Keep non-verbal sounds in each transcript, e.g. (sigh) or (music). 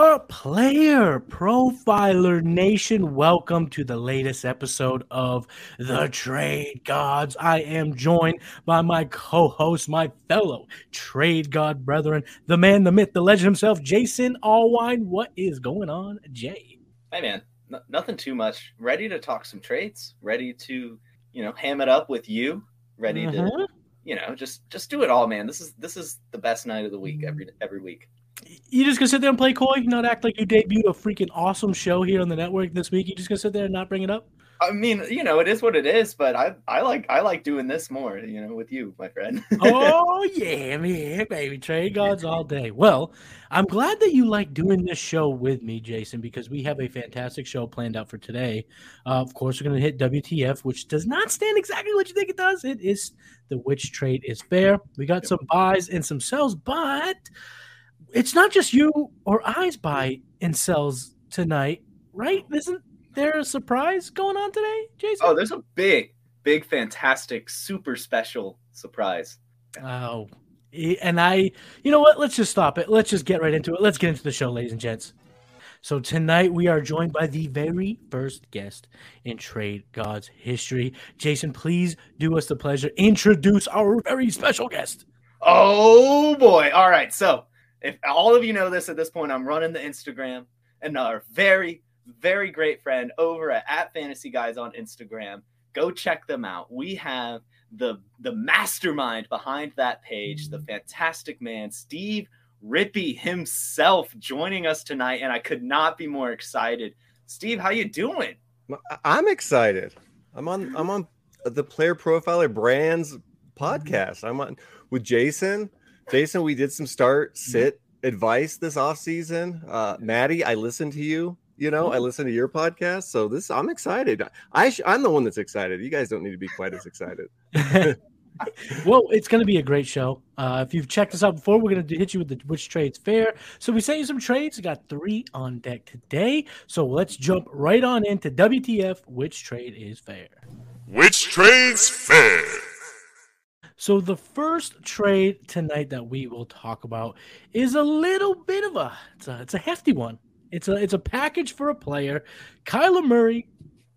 Player profiler nation? Welcome to the latest episode of The Trade Gods. I am joined by my co host, my fellow trade god brethren, the man, the myth, the legend himself, Jason Allwine. What is going on, Jay? Hey man, n- nothing too much. Ready to talk some trades. Ready to, you know, ham it up with you. Ready to, Mhm. you know, just just do it all, man. This is this is the best night of the week every every week. You just gonna sit there and play coy, not act like you debuted a freaking awesome show here on the network this week. You just gonna sit there and not bring it up? I mean, you know, it is what it is, but I I like I like doing this more, you know, with you, my friend. (laughs) oh yeah, man, baby, trade gods all day. Well, I'm glad that you like doing this show with me, Jason, because we have a fantastic show planned out for today. Uh, of course, we're going to hit WTF, which does not stand exactly what you think it does. It is the which trade is fair. We got some buys and some sells, but it's not just you or I's buy and sells tonight, right? Isn't there a surprise going on today, Jason? oh, there's a big, big, fantastic, super special surprise. Oh, and I, you know what? Let's just stop it. Let's just get right into it. Let's get into the show, ladies and gents. So tonight we are joined by the very first guest in Trade God's history. Jason, please do us the pleasure. Introduce our very special guest. Oh boy. All right. So if all of you know this at this point, I'm running the Instagram and our very, very great friend over at, at Fantasy Guides on Instagram. Go check them out. We have the the mastermind behind that page, the fantastic man, Steve Rippy himself joining us tonight. And I could not be more excited. Steve, how you doing? I'm excited. I'm on I'm on the Player Profiler Brands podcast. I'm on with Jason. Jason, we did some start sit advice this off season. Uh Matty, I listened to you. You know, I listened to your podcast. So this I'm excited. I sh- I'm the one that's excited. You guys don't need to be quite as excited. (laughs) (laughs) well, it's going to be a great show. Uh, if you've checked us out before, we're going to hit you with the which trades fair. So we sent you some trades. We got three on deck today. So let's jump right on into WTF. Which trade is fair? Which trades fair? So the first trade tonight that we will talk about is a little bit of a it's a, it's a hefty one. It's a it's a package for a player, Kyler Murray,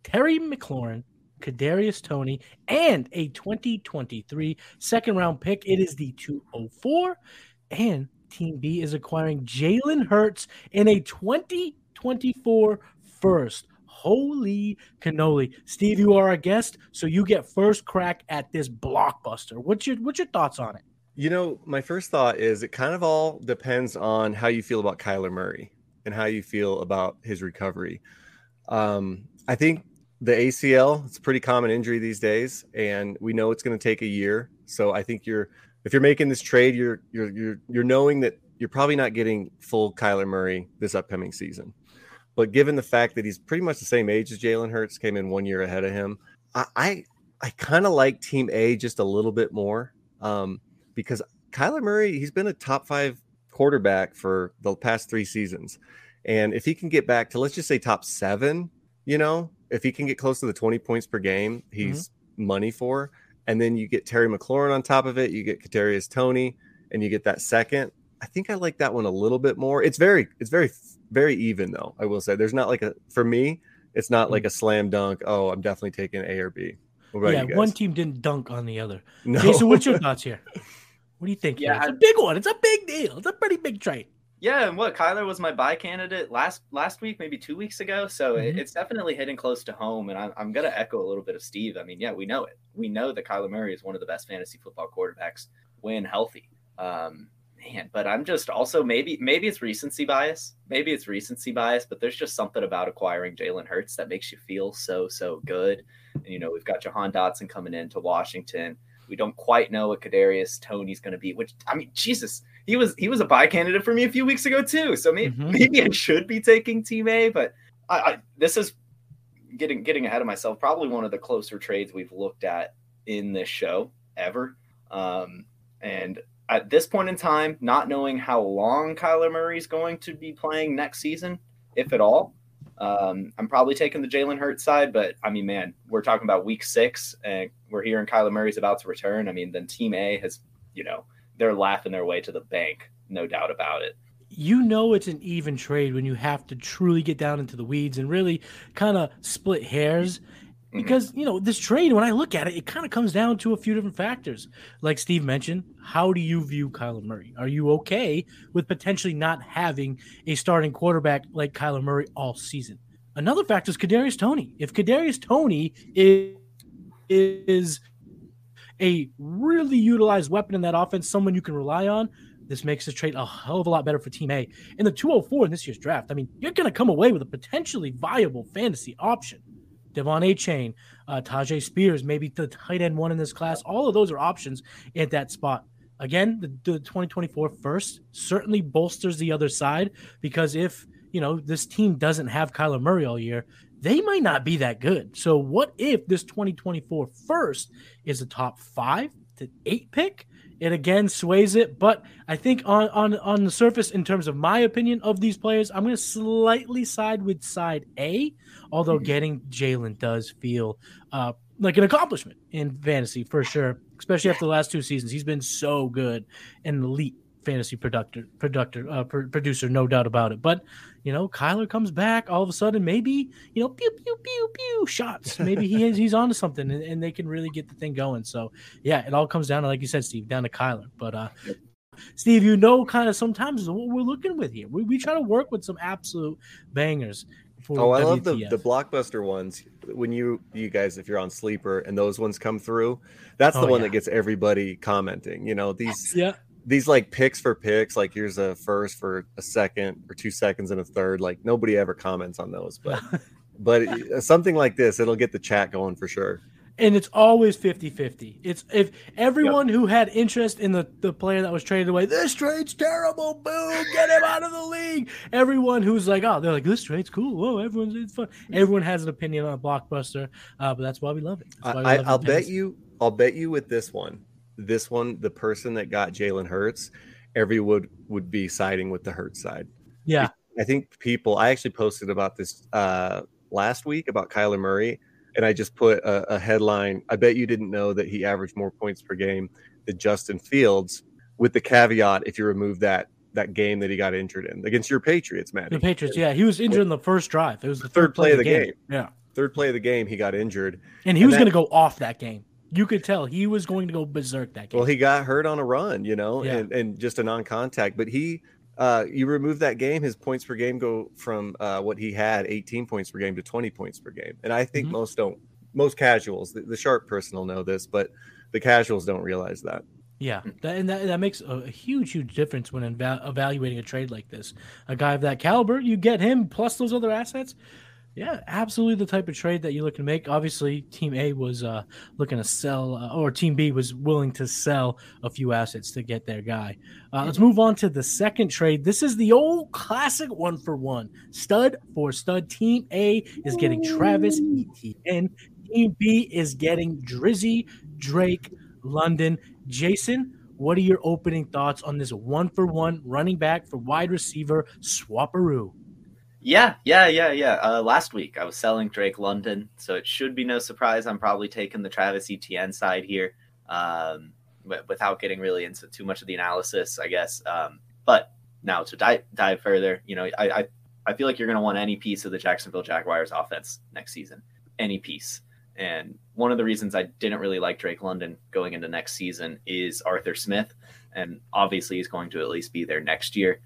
Terry McLaurin, Kadarius Toney, and a 2023 second round pick. It is the 204, and Team B is acquiring Jalen Hurts in a 2024 first. Holy cannoli. Steve, you are a guest, so you get first crack at this blockbuster. What's your what's your thoughts on it? You know, my first thought is it kind of all depends on how you feel about Kyler Murray and how you feel about his recovery. Um, I think the ACL it's a pretty common injury these days, and we know it's going to take a year. So I think you're if you're making this trade, you're you're you're you're knowing that you're probably not getting full Kyler Murray this upcoming season. But given the fact that he's pretty much the same age as Jalen Hurts, came in one year ahead of him, I I, I kind of like Team A just a little bit more. Um, because Kyler Murray, he's been a top five quarterback for the past three seasons. And if he can get back to, let's just say, top seven, you know, if he can get close to the 20 points per game, he's money for. And then you get Terry McLaurin on top of it, you get Kadarius Toney, and you get that second. I think I like that one a little bit more. It's very, it's very, very even though. I will say there's not like a for me. It's not like a slam dunk. Oh, I'm definitely taking A or B. Yeah, one team didn't dunk on the other. No. Jason, what's your (laughs) thoughts here? What do you think? Yeah, here? it's a I- big one. It's a big deal. It's a pretty big trade. Yeah, and what Kyler was my buy candidate last last week, maybe two weeks ago. So it- Mhm. it's definitely hitting close to home. And I'm, I'm gonna echo a little bit of Steve. I mean, yeah, we know it. We know that Kyler Murray is one of the best fantasy football quarterbacks when healthy. Um, man, but I'm just also maybe maybe it's recency bias. Maybe it's recency bias, but there's just something about acquiring Jalen Hurts that makes you feel so so good. And you know, we've got Jahan Dotson coming into Washington. We don't quite know what Kadarius Toney's going to be. Which I mean, Jesus, he was he was a buy candidate for me a few weeks ago too. So maybe Mhm. maybe I should be taking Team A, but I, I this is getting getting ahead of myself. Probably one of the closer trades we've looked at in this show ever. Um, and at this point in time, not knowing how long Kyler Murray is going to be playing next season, if at all, um, I'm probably taking the Jalen Hurts side. But I mean, man, we're talking about week six, and we're hearing Kyler Murray's about to return. I mean, then Team A has, you know, they're laughing their way to the bank, no doubt about it. You know it's an even trade when you have to truly get down into the weeds and really kind of split hairs. Mhm. Because, you know, this trade, when I look at it, it kind of comes down to a few different factors. Like Steve mentioned, how do you view Kyler Murray? Are you okay with potentially not having a starting quarterback like Kyler Murray all season? Another factor is Kadarius Toney. If Kadarius Toney is, is a really utilized weapon in that offense, someone you can rely on, this makes this trade a hell of a lot better for Team A. In the 204 in this year's draft, I mean, you're going to come away with a potentially viable fantasy option. De'Von Achane, uh, Tyjae Spears, maybe the tight end one in this class. All of those are options at that spot. Again, the, the 2024 first certainly bolsters the other side because if you know this team doesn't have Kyler Murray all year, they might not be that good. So what if this 2024 first is a top five to eight pick? It again sways it, but I think on on on the surface, in terms of my opinion of these players, I'm going to slightly side with side A. Although Mhm. getting Jalen does feel uh, like an accomplishment in fantasy for sure, especially after the last two seasons. He's been so good, an elite fantasy producer, producer, uh, pr- producer, no doubt about it. But you know, Kyler comes back all of a sudden, maybe you know, pew pew pew pew shots. (laughs) Maybe he is, he's onto something, and, and they can really get the thing going. So yeah, it all comes down to like you said, Steve, down to Kyler. But uh, Steve, you know, kind of sometimes what we're looking with here. We, we try to work with some absolute bangers. Oh, I love the, the blockbuster ones. When you you guys, if you're on sleeper and those ones come through, that's the Oh, one yeah. that gets everybody commenting. You know these yeah. These like picks for picks. Like here's a first for a second or two seconds and a third. Like nobody ever comments on those, but (laughs) but something like this, it'll get the chat going for sure. and it's always 50-50 it's if everyone who had interest in the, the player that was traded away this trade's terrible boo get him out of the league everyone who's like oh they're like this trade's cool oh everyone's it's fun everyone has an opinion on a blockbuster uh, but that's why we love it That's why we I, love I'll it. bet you. I'll bet you with this one. This one, the person that got Jalen Hurts, everyone would would be siding with the Hurts side. yeah I think people. I actually posted about this uh, last week about Kyler Murray, and I just put a, a headline. I bet you didn't know that he averaged more points per game than Justin Fields, with the caveat if you remove that that game that he got injured in against your Patriots, man. the patriots yeah he was injured in the first drive it was the Third play of the game. yeah Third play of the game, he got injured. and he And was going to go off that game you could tell he was going to go berserk that game Well, he got hurt on a run, you know, Yeah. and, and just a non-contact. But he, uh, you remove that game, his points per game go from uh, what he had, 18 points per game, to 20 points per game. And I think Mhm. most don't, most casuals, the, the sharp person will know this, but the casuals don't realize that. Yeah, that, and that, that makes a, huge, huge difference when eva- evaluating a trade like this. A guy of that caliber, you get him plus those other assets. Yeah, absolutely the type of trade that you're looking to make. Obviously, Team A was uh, looking to sell, uh, or Team B was willing to sell a few assets to get their guy. Uh, let's move on to the second trade. This is the old classic one for one. Stud for stud. Team A is getting Travis Etienne. Team B is getting Drizzy, Drake, London. Jason, what are your opening thoughts on this one for one running back for wide receiver swapperoo? Yeah, yeah, yeah, yeah. Uh, last week I was selling Drake London, so it should be no surprise. I'm probably taking the Travis Etienne side here, um, but without getting really into too much of the analysis, I guess. Um, but now to dive dive further, you know, I, I I feel like you're going to want any piece of the Jacksonville Jaguars offense next season, any piece. And one of the reasons I didn't really like Drake London going into next season is Arthur Smith. And obviously, he's going to at least be there next year.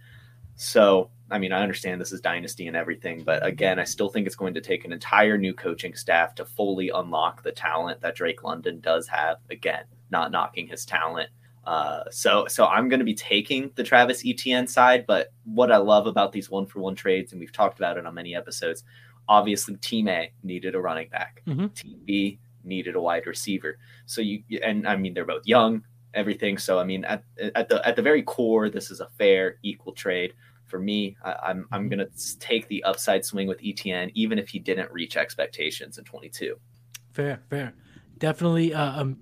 So, I mean, I understand this is dynasty and everything, but again, I still think it's going to take an entire new coaching staff to fully unlock the talent that Drake London does have. Again, not knocking his talent. Uh, so, so I'm going to be taking the Travis Etienne side. But what I love about these one for one trades, and we've talked about it on many episodes, obviously Team A needed a running back, Mhm. Team B needed a wide receiver. So you, and I mean, they're both young, everything. So I mean, at at the at the very core, this is a fair, equal trade for me. I, I'm I'm gonna take the upside swing with ETN, even if he didn't reach expectations in 22. Fair, fair. Definitely. Uh, um,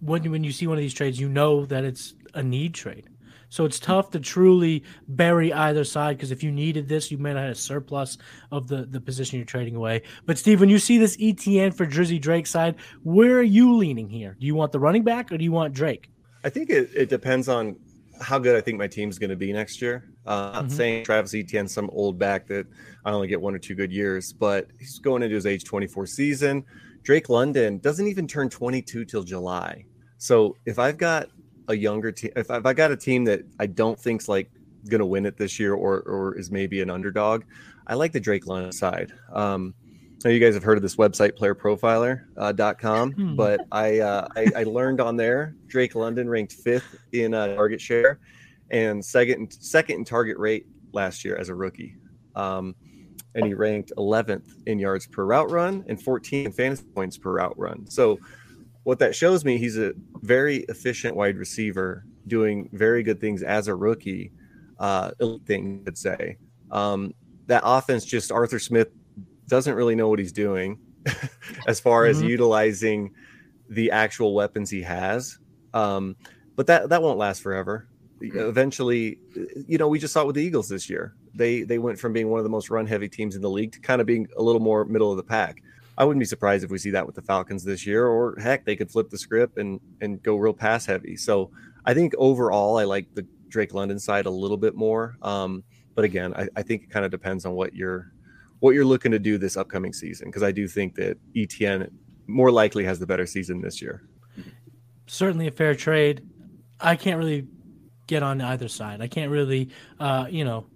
when when you see one of these trades, you know that it's a need trade. So it's tough to truly bury either side because if you needed this, you might have had a surplus of the the position you're trading away. But Steve, when you see this ETN for Drizzy Drake side, where are you leaning here? Do you want the running back or do you want Drake? I think it, it depends on how good I think my team's going to be next year. Uh, not Mhm. saying Travis Etienne, some old back that I only get one or two good years, but he's going into his age 24 season. Drake London doesn't even turn 22 till July. So if I've got a younger team, if I've I got a team that I don't think's like going to win it this year or or is maybe an underdog, I like the Drake London side. Um, I know you guys have heard of this website, playerprofiler.com, uh, Hmm. but I, uh, I I learned on there Drake London ranked fifth in uh, target share and second second in target rate last year as a rookie. Um, and he ranked 11th in yards per route run and 14 in fantasy points per route run. So what that shows me, he's a very efficient wide receiver doing very good things as a rookie. Uh, elite thing, I'd say. Um, that offense, just Arthur Smith doesn't really know what he's doing (laughs) as far as Mhm. utilizing the actual weapons he has. Um, but that that won't last forever. Eventually, you know, we just saw it with the Eagles this year. They they went from being one of the most run heavy teams in the league to kind of being a little more middle of the pack. I wouldn't be surprised if we see that with the Falcons this year, or heck, they could flip the script and and go real pass heavy. So I think overall, I like the Drake London side a little bit more. Um, but again, I, I think it kind of depends on what you're what you're looking to do this upcoming season because I do think that ETN more likely has the better season this year. certainly a fair trade. I can't really get on either side. I can't really, uh, you know,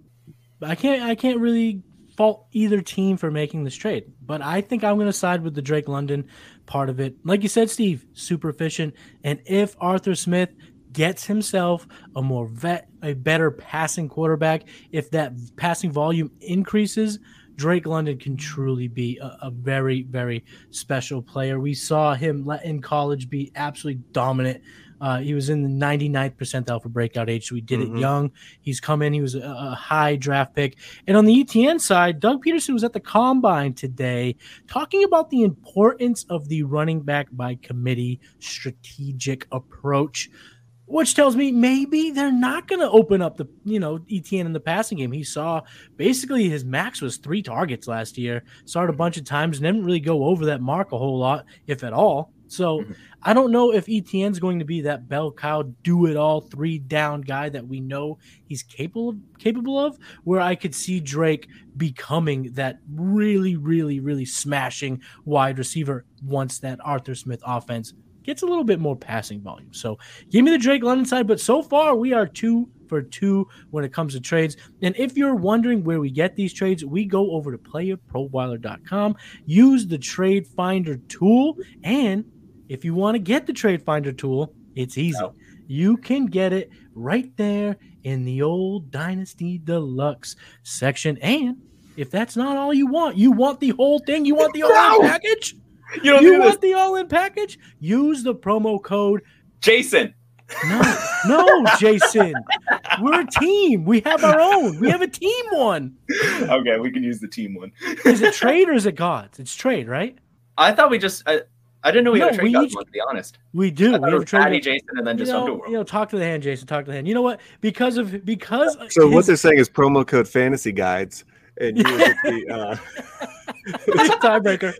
I can't. I can't really fault either team for making this trade. But I think I'm going to side with the Drake London part of it. Like you said, Steve, super efficient. And if Arthur Smith gets himself a more vet, a better passing quarterback, if that passing volume increases. Drake London can truly be a, a very, very special player. We saw him in college be absolutely dominant. Uh, he was in the 99th percentile for breakout age, so he did Mhm. it young. He's come in, he was a, a high draft pick. And on the ETN side, Doug Pederson was at the combine today talking about the importance of the running back by committee strategic approach which tells me maybe they're not going to open up the you know ETN in the passing game. He saw basically his max was three targets last year. Saw it a bunch of times and didn't really go over that mark a whole lot, if at all. So Mhm. I don't know if ETN's going to be that bell cow, do it all, three down guy that we know he's capable of, capable of. Where I could see Drake becoming that really, really, really smashing wide receiver once that Arthur Smith offense gets a little bit more passing volume. So give me the Drake London side, but so far we are two for two when it comes to trades. And if you're wondering where we get these trades, we go over to playerprofiler.com, use the trade finder tool, and if you want to get the trade finder tool, it's easy. No. You can get it right there in the old Dynasty Deluxe section. And if that's not all you want, you want the whole thing, you want the (laughs) all-in No! package, You don't you do this, want the all-in package, use the promo code Jason. no, no, Jason. We're a team. We have our own. We have a team one. okay, we can use the team one. Is it (laughs) trade or is it gods? It's trade, right? I thought we just. I, I didn't know we had No, a trade we gods each- one. To be honest, We do. I We thought it have a was trade. Patty, Jason, and then you just know, Underworld. you know, talk to the hand, Jason. Talk to the hand. You know what? Because of because (laughs) So what they're saying is promo code fantasy guides, and you would get the (laughs) uh, tiebreaker.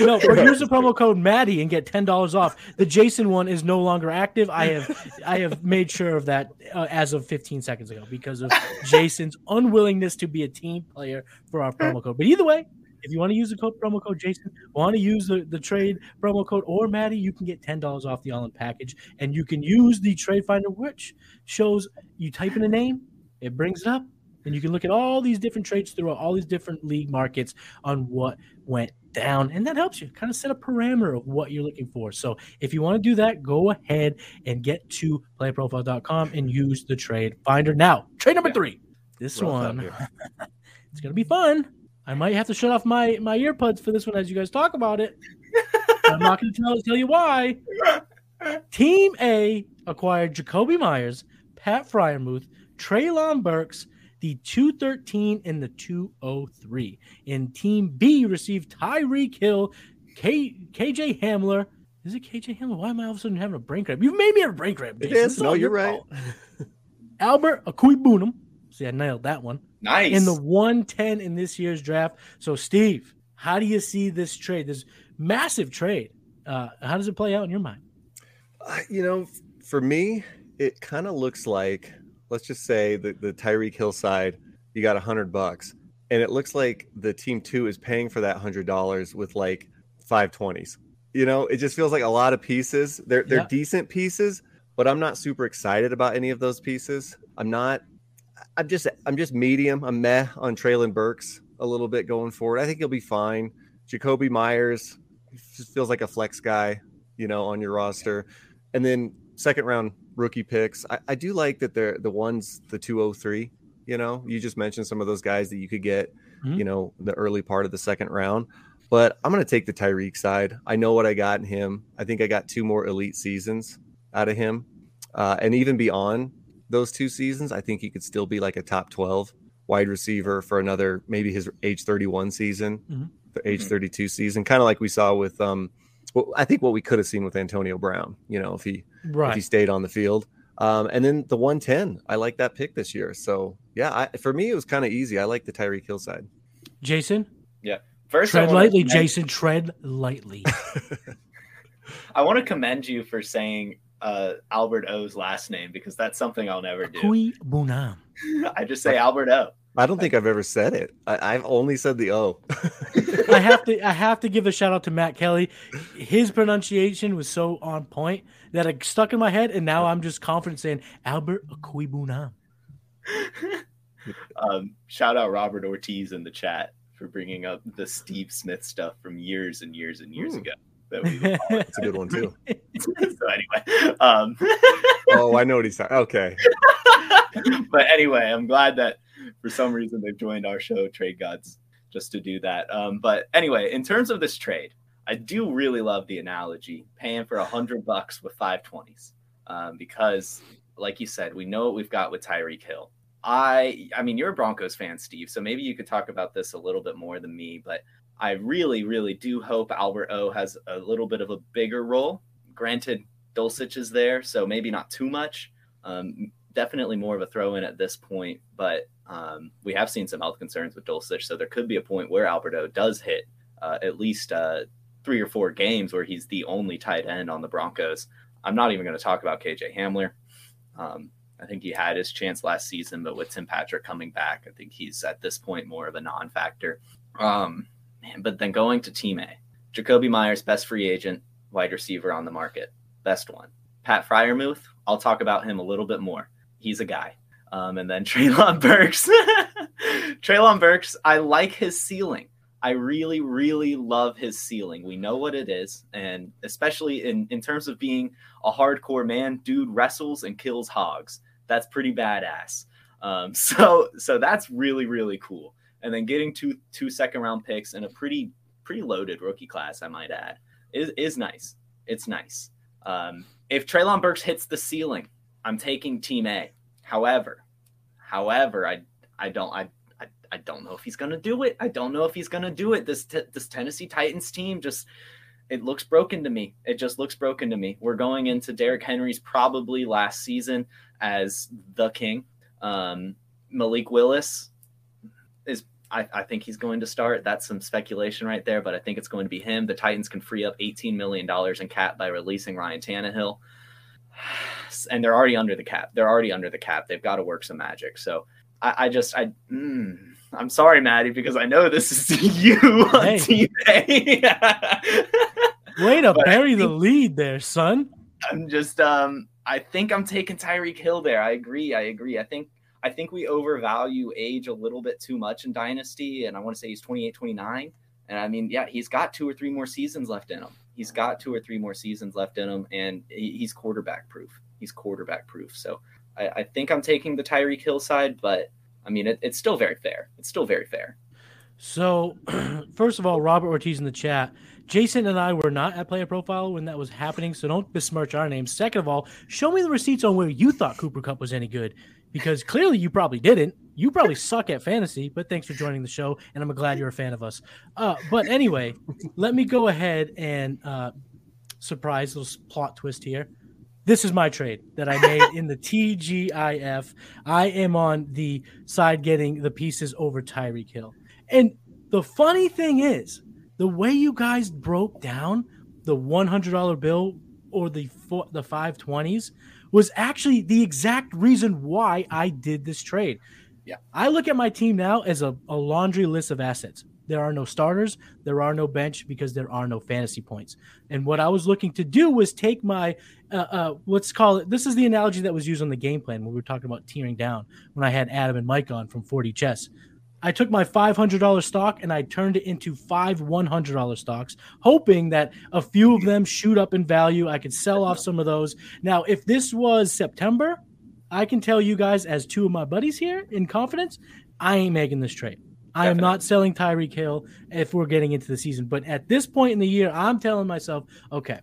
no, (laughs) but use the promo code Matty and get ten dollars off. The Jason one is no longer active. I have I have made sure of that uh, as of 15 seconds ago because of Jason's unwillingness to be a team player for our promo code. But either way, if you want to use the code promo code Jason, want to use the, the trade promo code or Matty, you can get ten dollars off the all in package, and you can use the trade finder, which shows you type in a name, it brings it up, and you can look at all these different trades throughout all these different league markets on what went down, and that helps you kind of set a parameter of what you're looking for. So if you want to do that, go ahead and get to playerprofile.com and use the trade finder. Now, trade number three. This Rough one, (laughs) it's gonna be fun. I might have to shut off my my earbuds for this one as you guys talk about it. I'm not gonna tell tell you why. (laughs) Team A acquired Jakobi Meyers, Pat Freiermuth, Treylon Burks, the 213 and the 203. And Team B received Tyreek Hill, K, KJ Hamler. Is it KJ Hamler? Why am I all of a sudden having a brain cramp? You've made me have a brain cramp. It Jason. This is. No, you're right. fault. Albert Okwuegbunam. See, I nailed that one. Nice. In the 110 in this year's draft. So, Steve, how do you see this trade? This massive trade. Uh, how does it play out in your mind? Uh, you know, for me, it kind of looks like, let's just say the, the Tyreek Hill side, you got a hundred bucks, and it looks like the team two is paying for that hundred dollars with like five twenties. You know, it just feels like a lot of pieces. They're they're Yeah. decent pieces, but I'm not super excited about any of those pieces. I'm not. I'm just I'm just medium. I'm meh on Treylon Burks a little bit going forward. I think he'll be fine. Jakobi Meyers just feels like a flex guy, you know, on your roster. And then second round rookie picks. I, I do like that they're the ones the 203. You know, you just mentioned some of those guys that you could get, Mhm. you know, the early part of the second round. But I'm going to take the Tyreek side. I know what I got in him. I think I got two more elite seasons out of him. Uh, and even beyond those two seasons, I think he could still be like a top 12 wide receiver for another, maybe his age 31 season, Mhm. the age Mhm. 32 season, kind of like we saw with, um, well, I think what we could have seen with Antonio Brown, you know, if he if he stayed on the field. Um, and then the 110, I like that pick this year. So yeah, I, for me, it was kind of easy. I like the Tyreek Hill side. Jason, First, tread wanna lightly, commend- Jason. Tread lightly. (laughs) (laughs) I want to commend you for saying uh, Albert O's last name because that's something I'll never do. Okwuegbunam. (laughs) I just say Albert O. I don't think I've ever said it. I, I've only said the O. I have to (laughs) I have to give a shout out to Matt Kelly. His pronunciation was so on point that it stuck in my head, and now I'm just confident saying Albert Okwuegbunam. (laughs) Um, shout out Robert Ortiz in the chat for bringing up the Steve Smith stuff from years and years and years Hmm. ago. That we That's a good one too. (laughs) so anyway, um, (laughs) Oh, I know what he's talking. Okay. but anyway, I'm glad that for some reason they've joined our show, Trade Gods, just to do that. Um, but anyway, in terms of this trade, I do really love the analogy paying for a hundred bucks with five twenties, um, because, like you said, we know what we've got with Tyreek Hill. I, I mean, you're a Broncos fan, Steve, so maybe you could talk about this a little bit more than me, but I really, really do hope Albert O has a little bit of a bigger role. Granted, Dulcich is there, so maybe not too much. Um, definitely more of a throw in at this point, but um, we have seen some health concerns with Dulcich, so there could be a point where Alberto does hit uh, at least uh, three or four games where he's the only tight end on the Broncos. I'm not even going to talk about KJ Hamler. Um, I think he had his chance last season, but with Tim Patrick coming back, I think he's at this point more of a non-factor. Um, man, but then going to Team A, Jakobi Meyers, best free agent, wide receiver on the market, best one. Pat Freiermuth, I'll talk about him a little bit more. He's a guy. Um, and then (laughs) Treylon Burks. (laughs) Treylon Burks, I like his ceiling. I really, really love his ceiling. We know what it is. And especially in, in terms of being a hardcore man, dude wrestles and kills hogs. That's pretty badass. Um, (laughs) so so that's really, really cool. And then getting two two second round picks and a pretty pretty loaded rookie class, I might add, is is nice. It's nice. Um, if Treylon Burks hits the ceiling, I'm taking Team A. However, however, I I don't I I, I don't know if he's gonna do it. I don't know if he's gonna do it. This t- this Tennessee Titans team just it looks broken to me. It just looks broken to me. We're going into Derrick Henry's probably last season as the king. Um, Malik Willis is I, I, think he's going to start. That's some speculation right there, but I think it's going to be him. The Titans can free up $18 million in cap by releasing Ryan Tannehill. (sighs) And they're already under the cap. They're already under the cap. They've got to work some magic. So I, I just, I, mm, I'm sorry, Matty, because I know this is (laughs) you on hey. A. (laughs) Way to bury the lead there, son. I'm just, um, I think I'm taking Tyreek Hill there. I agree. I agree. I think I think we overvalue age a little bit too much in Dynasty. And I want to say he's 28, 29. And I mean, yeah, he's got two or three more seasons left in him. He's got two or three more seasons left in him, and he's quarterback proof. He's quarterback proof. So I, I think I'm taking the Tyreek Hill side, but I mean, it, it's still very fair. It's still very fair. So, (clears throat) first of all, Robert Ortiz in the chat. Jason and I were not at Player Profile when that was happening, so don't besmirch our names. Second of all, show me the receipts on where you thought Cooper Kupp was any good because clearly you probably didn't. You probably suck at fantasy, but thanks for joining the show, and I'm glad you're a fan of us. Uh, but anyway, let me go ahead and uh, surprise little plot twist here. This is my trade that I made in the TGIF. I am on the side getting the pieces over Tyreek Hill. And the funny thing is, the way you guys broke down the $100 bill or the the 520s was actually the exact reason why I did this trade. Yeah. I look at my team now as a, a laundry list of assets. There are no starters, there are no bench because there are no fantasy points. And what I was looking to do was take my, uh, uh, let's call it, this is the analogy that was used on the game plan when we were talking about tearing down when I had Adam and Mike on from 40 Chess. I took my $500 stock and I turned it into five $100 stocks, hoping that a few of them shoot up in value. I could sell off some of those. Now, if this was September, I can tell you guys, as two of my buddies here in confidence, I ain't making this trade. I am not selling Tyreek Hill if we're getting into the season. But at this point in the year, I'm telling myself, okay,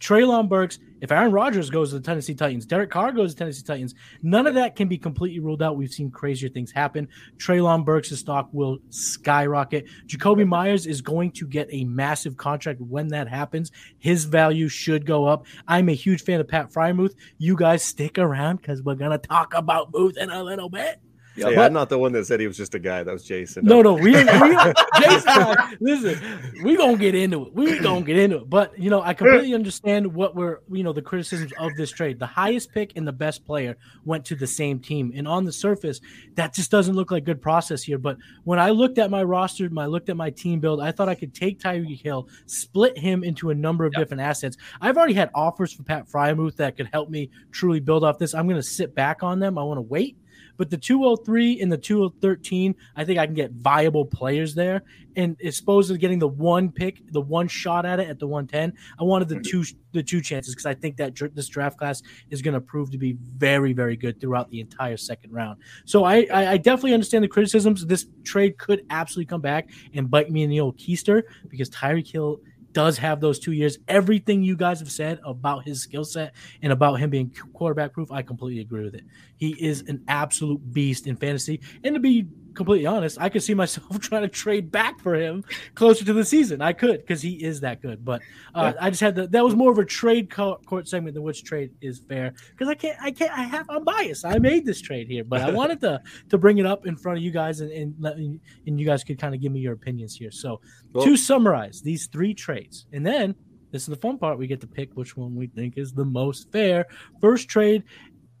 Treylon Burks, if Aaron Rodgers goes to the Tennessee Titans, Derek Carr goes to Tennessee Titans, none of that can be completely ruled out. We've seen crazier things happen. Treylon Burks' stock will skyrocket. Jakobi Meyers is going to get a massive contract when that happens. His value should go up. I'm a huge fan of Pat Freiermuth. You guys stick around because we're going to talk about Booth in a little bit. Yeah, but, I'm not the one that said he was just a guy. That was Jason. No, no, we, we (laughs) Jason. listen, we gonna get into it. We gonna get into it. But you know, I completely understand what we're you know the criticisms of this trade. The highest pick and the best player went to the same team, and on the surface, that just doesn't look like good process here. But when I looked at my roster, I looked at my team build, I thought I could take Tyreek Hill, split him into a number of yep. different assets. I've already had offers for Pat Freiermuth that could help me truly build off this. I'm gonna sit back on them. I want to wait but the 203 and the 213, I think I can get viable players there. And as opposed to getting the one pick, the one shot at it at the 110, I wanted the mm-hmm. two the two chances because I think that this draft class is going to prove to be very very good throughout the entire second round. So I, I I definitely understand the criticisms. This trade could absolutely come back and bite me in the old keister because Tyreek Hill does have those two years. Everything you guys have said about his skill set and about him being quarterback proof, I completely agree with it. He is an absolute beast in fantasy. And to be completely honest, I could see myself (laughs) trying to trade back for him closer to the season. I could because he is that good. But uh, yeah. I just had the, that was more of a trade court segment than which trade is fair because I can't I can't I have I'm biased. I made this trade here, but I (laughs) wanted to to bring it up in front of you guys and and let me, and you guys could kind of give me your opinions here. So well, to summarize these three trades, and then this is the fun part. We get to pick which one we think is the most fair. First trade,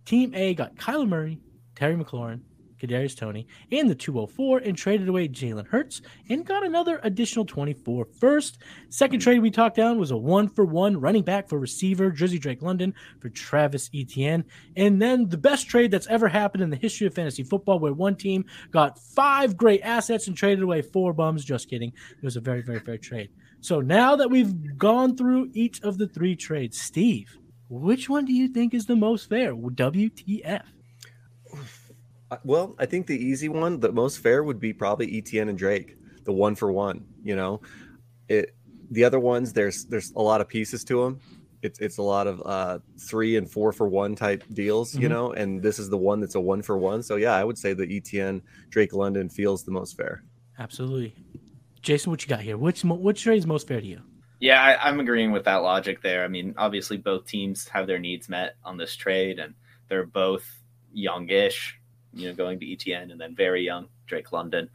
Team A got Kyler Murray, Terry McLaurin, Kadarius Toney and the 204, and traded away Jalen Hurts and got another additional 24 first. Second trade we talked down was a one for one running back for receiver Drizzy Drake London for Travis Etienne. And then the best trade that's ever happened in the history of fantasy football, where one team got five great assets and traded away four bums. Just kidding. It was a very, very fair trade. So now that we've gone through each of the three trades, Steve, which one do you think is the most fair? WTF? Well, I think the easy one, the most fair would be probably ETN and Drake, the one for one. You know, it. The other ones, there's there's a lot of pieces to them. It's it's a lot of uh, three and four for one type deals, mm-hmm. you know. And this is the one that's a one for one. So yeah, I would say the ETN Drake London feels the most fair. Absolutely, Jason. What you got here? Which which trade is most fair to you? Yeah, I, I'm agreeing with that logic there. I mean, obviously both teams have their needs met on this trade, and they're both youngish you know, going to ETN and then very young Drake London.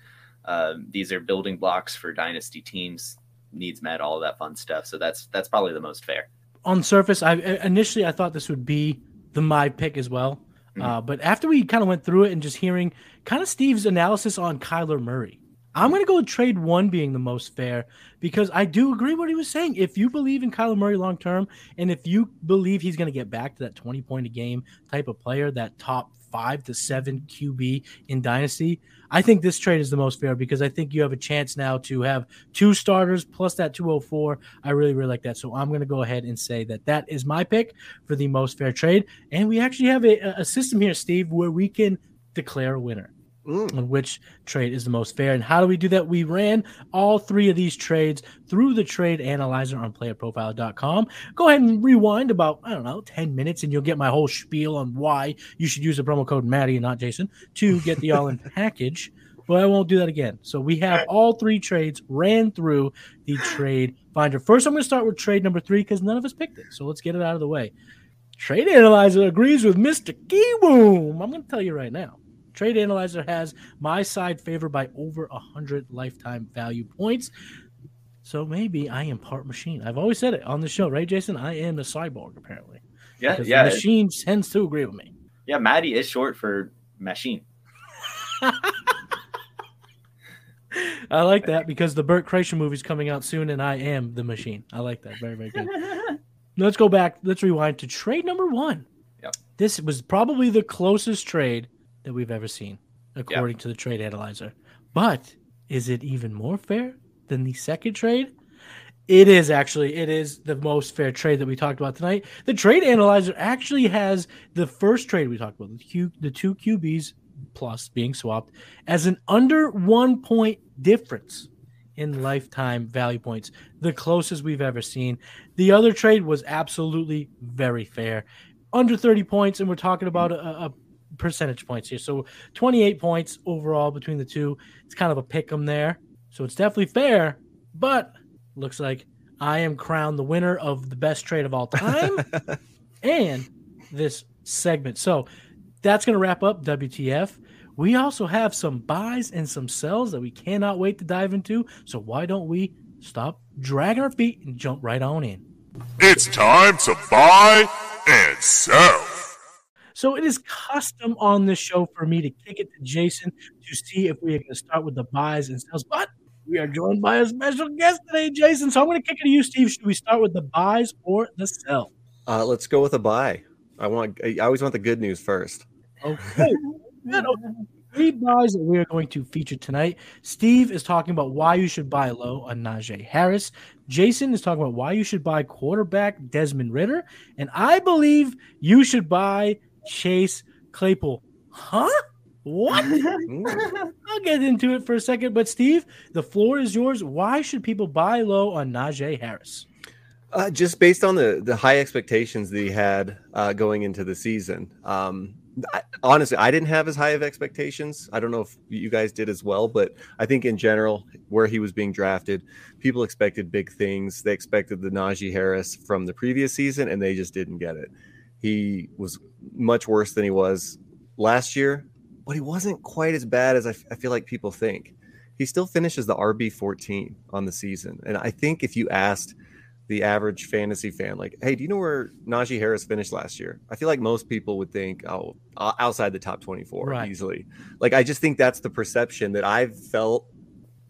Um, these are building blocks for dynasty teams, needs met, all of that fun stuff. So that's that's probably the most fair. On surface, I initially I thought this would be the my pick as well, mm-hmm. uh, but after we kind of went through it and just hearing kind of Steve's analysis on Kyler Murray, I'm going to go with trade one being the most fair because I do agree what he was saying. If you believe in Kyler Murray long term, and if you believe he's going to get back to that 20 point a game type of player, that top five to seven QB in Dynasty, I think this trade is the most fair because I think you have a chance now to have two starters plus that 204. I really, really like that. So I'm going to go ahead and say that that is my pick for the most fair trade. And we actually have a, a system here, Steve, where we can declare a winner. Mm. on which trade is the most fair. And how do we do that? We ran all three of these trades through the trade analyzer on playerprofile.com. Go ahead and rewind about, I don't know, 10 minutes, and you'll get my whole spiel on why you should use the promo code Matty and not Jason to get the all in (laughs) package. But I won't do that again. So we have all three trades ran through the trade finder. First, I'm going to start with trade number three because none of us picked it. So let's get it out of the way. Trade analyzer agrees with Mr. Kiwoom. I'm going to tell you right now. Trade Analyzer has my side favored by over 100 lifetime value points. So maybe I am part machine. I've always said it on the show, right, Jason? I am a cyborg, apparently. Yeah, because yeah. The machine tends to agree with me. Yeah, Matty is short for machine. (laughs) I like that because the Bert Kreischer movie is coming out soon, and I am the machine. I like that. Very, very good. (laughs) Let's go back. Let's rewind to trade number one. Yep. This was probably the closest trade that we've ever seen, according yep. to the trade analyzer. But is it even more fair than the second trade? It is actually. It is the most fair trade that we talked about tonight. The trade analyzer actually has the first trade we talked about, the Q, the two QBs plus being swapped, as an under one point difference in lifetime value points, the closest we've ever seen. The other trade was absolutely very fair, under 30 points, and we're talking about a, a percentage points here. So 28 points overall between the two. It's kind of a pick 'em there. So it's definitely fair, but looks like I am crowned the winner of the best trade of all time (laughs) and this segment. So that's going to wrap up WTF. We also have some buys and some sells that we cannot wait to dive into. So why don't we stop dragging our feet and jump right on in? It's time to buy and sell. So it is custom on this show for me to kick it to Jason to see if we are going to start with the buys and sells. But we are joined by a special guest today, Jason. So I'm going to kick it to you, Steve. Should we start with the buys or the sell? Uh, let's go with a buy. I want. I always want the good news first. Okay. Three buys that we are going to feature tonight. Steve is talking about why you should buy low on Najee Harris. Jason is talking about why you should buy quarterback Desmond Ridder. And I believe you should buy Chase Claypool. Huh? What? (laughs) (laughs) I'll get into it for a second. But Steve, the floor is yours. Why should people buy low on Najee Harris? Uh, just based on the the high expectations that he had uh, going into the season. Um, I, honestly, I didn't have as high of expectations. I don't know if you guys did as well, but I think in general, where he was being drafted, people expected big things. They expected the Najee Harris from the previous season, and they just didn't get it. He was much worse than he was last year, but he wasn't quite as bad as I, f- I feel like people think. He still finishes the RB 14 on the season. And I think if you asked the average fantasy fan, like, hey, do you know where Najee Harris finished last year? I feel like most people would think, oh, outside the top 24 right. easily. Like, I just think that's the perception that I've felt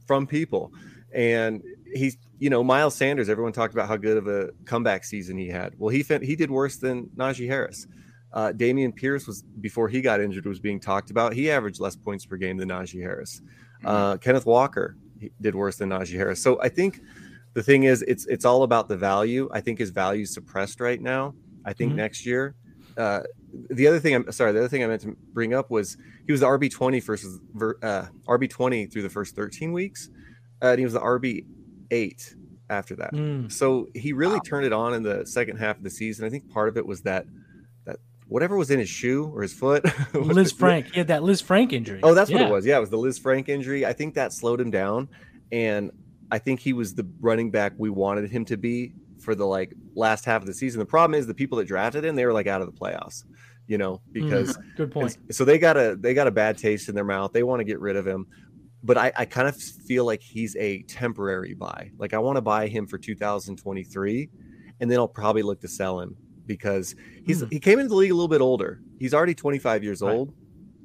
from people. And he's you know Miles Sanders. Everyone talked about how good of a comeback season he had. Well, he he did worse than Najee Harris. Uh, Dameon Pierce was before he got injured was being talked about. He averaged less points per game than Najee Harris. Mm-hmm. Uh, Kenneth Walker did worse than Najee Harris. So I think the thing is, it's it's all about the value. I think his value is suppressed right now. I think mm-hmm. next year. Uh, the other thing I'm sorry, the other thing I meant to bring up was he was the RB twenty versus uh, RB twenty through the first thirteen weeks, uh, and he was the RB eight after that. Mm. So he really wow. turned it on in the second half of the season. I think part of it was that that whatever was in his shoe or his foot. (laughs) Liz (laughs) Frank. He had that Lisfranc injury. Oh, that's yeah. what it was. Yeah, it was the Lisfranc injury. I think that slowed him down. And I think he was the running back we wanted him to be for the like last half of the season. The problem is the people that drafted him, they were like out of the playoffs, you know, because mm, good point. So they got a they got a bad taste in their mouth. They want to get rid of him but I, I kind of feel like he's a temporary buy. Like I want to buy him for 2023, and then I'll probably look to sell him because he's Hmm. he came into the league a little bit older. He's already 25 years Right. old.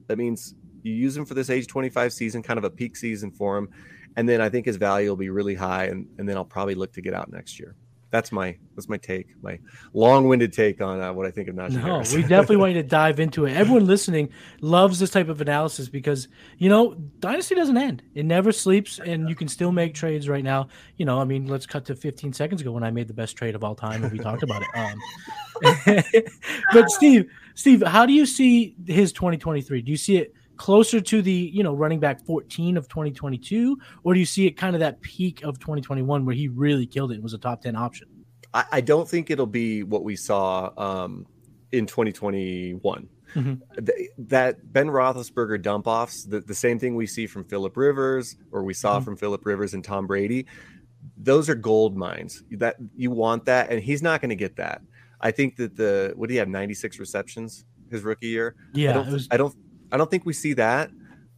That means you use him for this age 25 season, kind of a peak season for him, and then I think his value will be really high, and and then I'll probably look to get out next year. That's my that's my take, my long-winded take on uh, what I think of Najee No, Harris. we (laughs) definitely want you to dive into it. Everyone listening loves this type of analysis because you know dynasty doesn't end; it never sleeps, and you can still make trades right now. You know, I mean, let's cut to 15 seconds ago when I made the best trade of all time, and we talked about it. Um, (laughs) but Steve, Steve, how do you see his 2023? Do you see it closer to the you know running back 14 of 2022, or do you see it kind of that peak of 2021 where he really killed it and was a top 10 option? I, I don't think it'll be what we saw um, in 2021. Mhm. Th- that Ben Roethlisberger dump offs, the, the same thing we see from Philip Rivers or we saw Mhm. from Philip Rivers and Tom Brady. Those are gold mines. That you want that, and he's not going to get that. I think that the what do you have 96 receptions his rookie year. I Yeah, don't, was I don't I don't think we see that.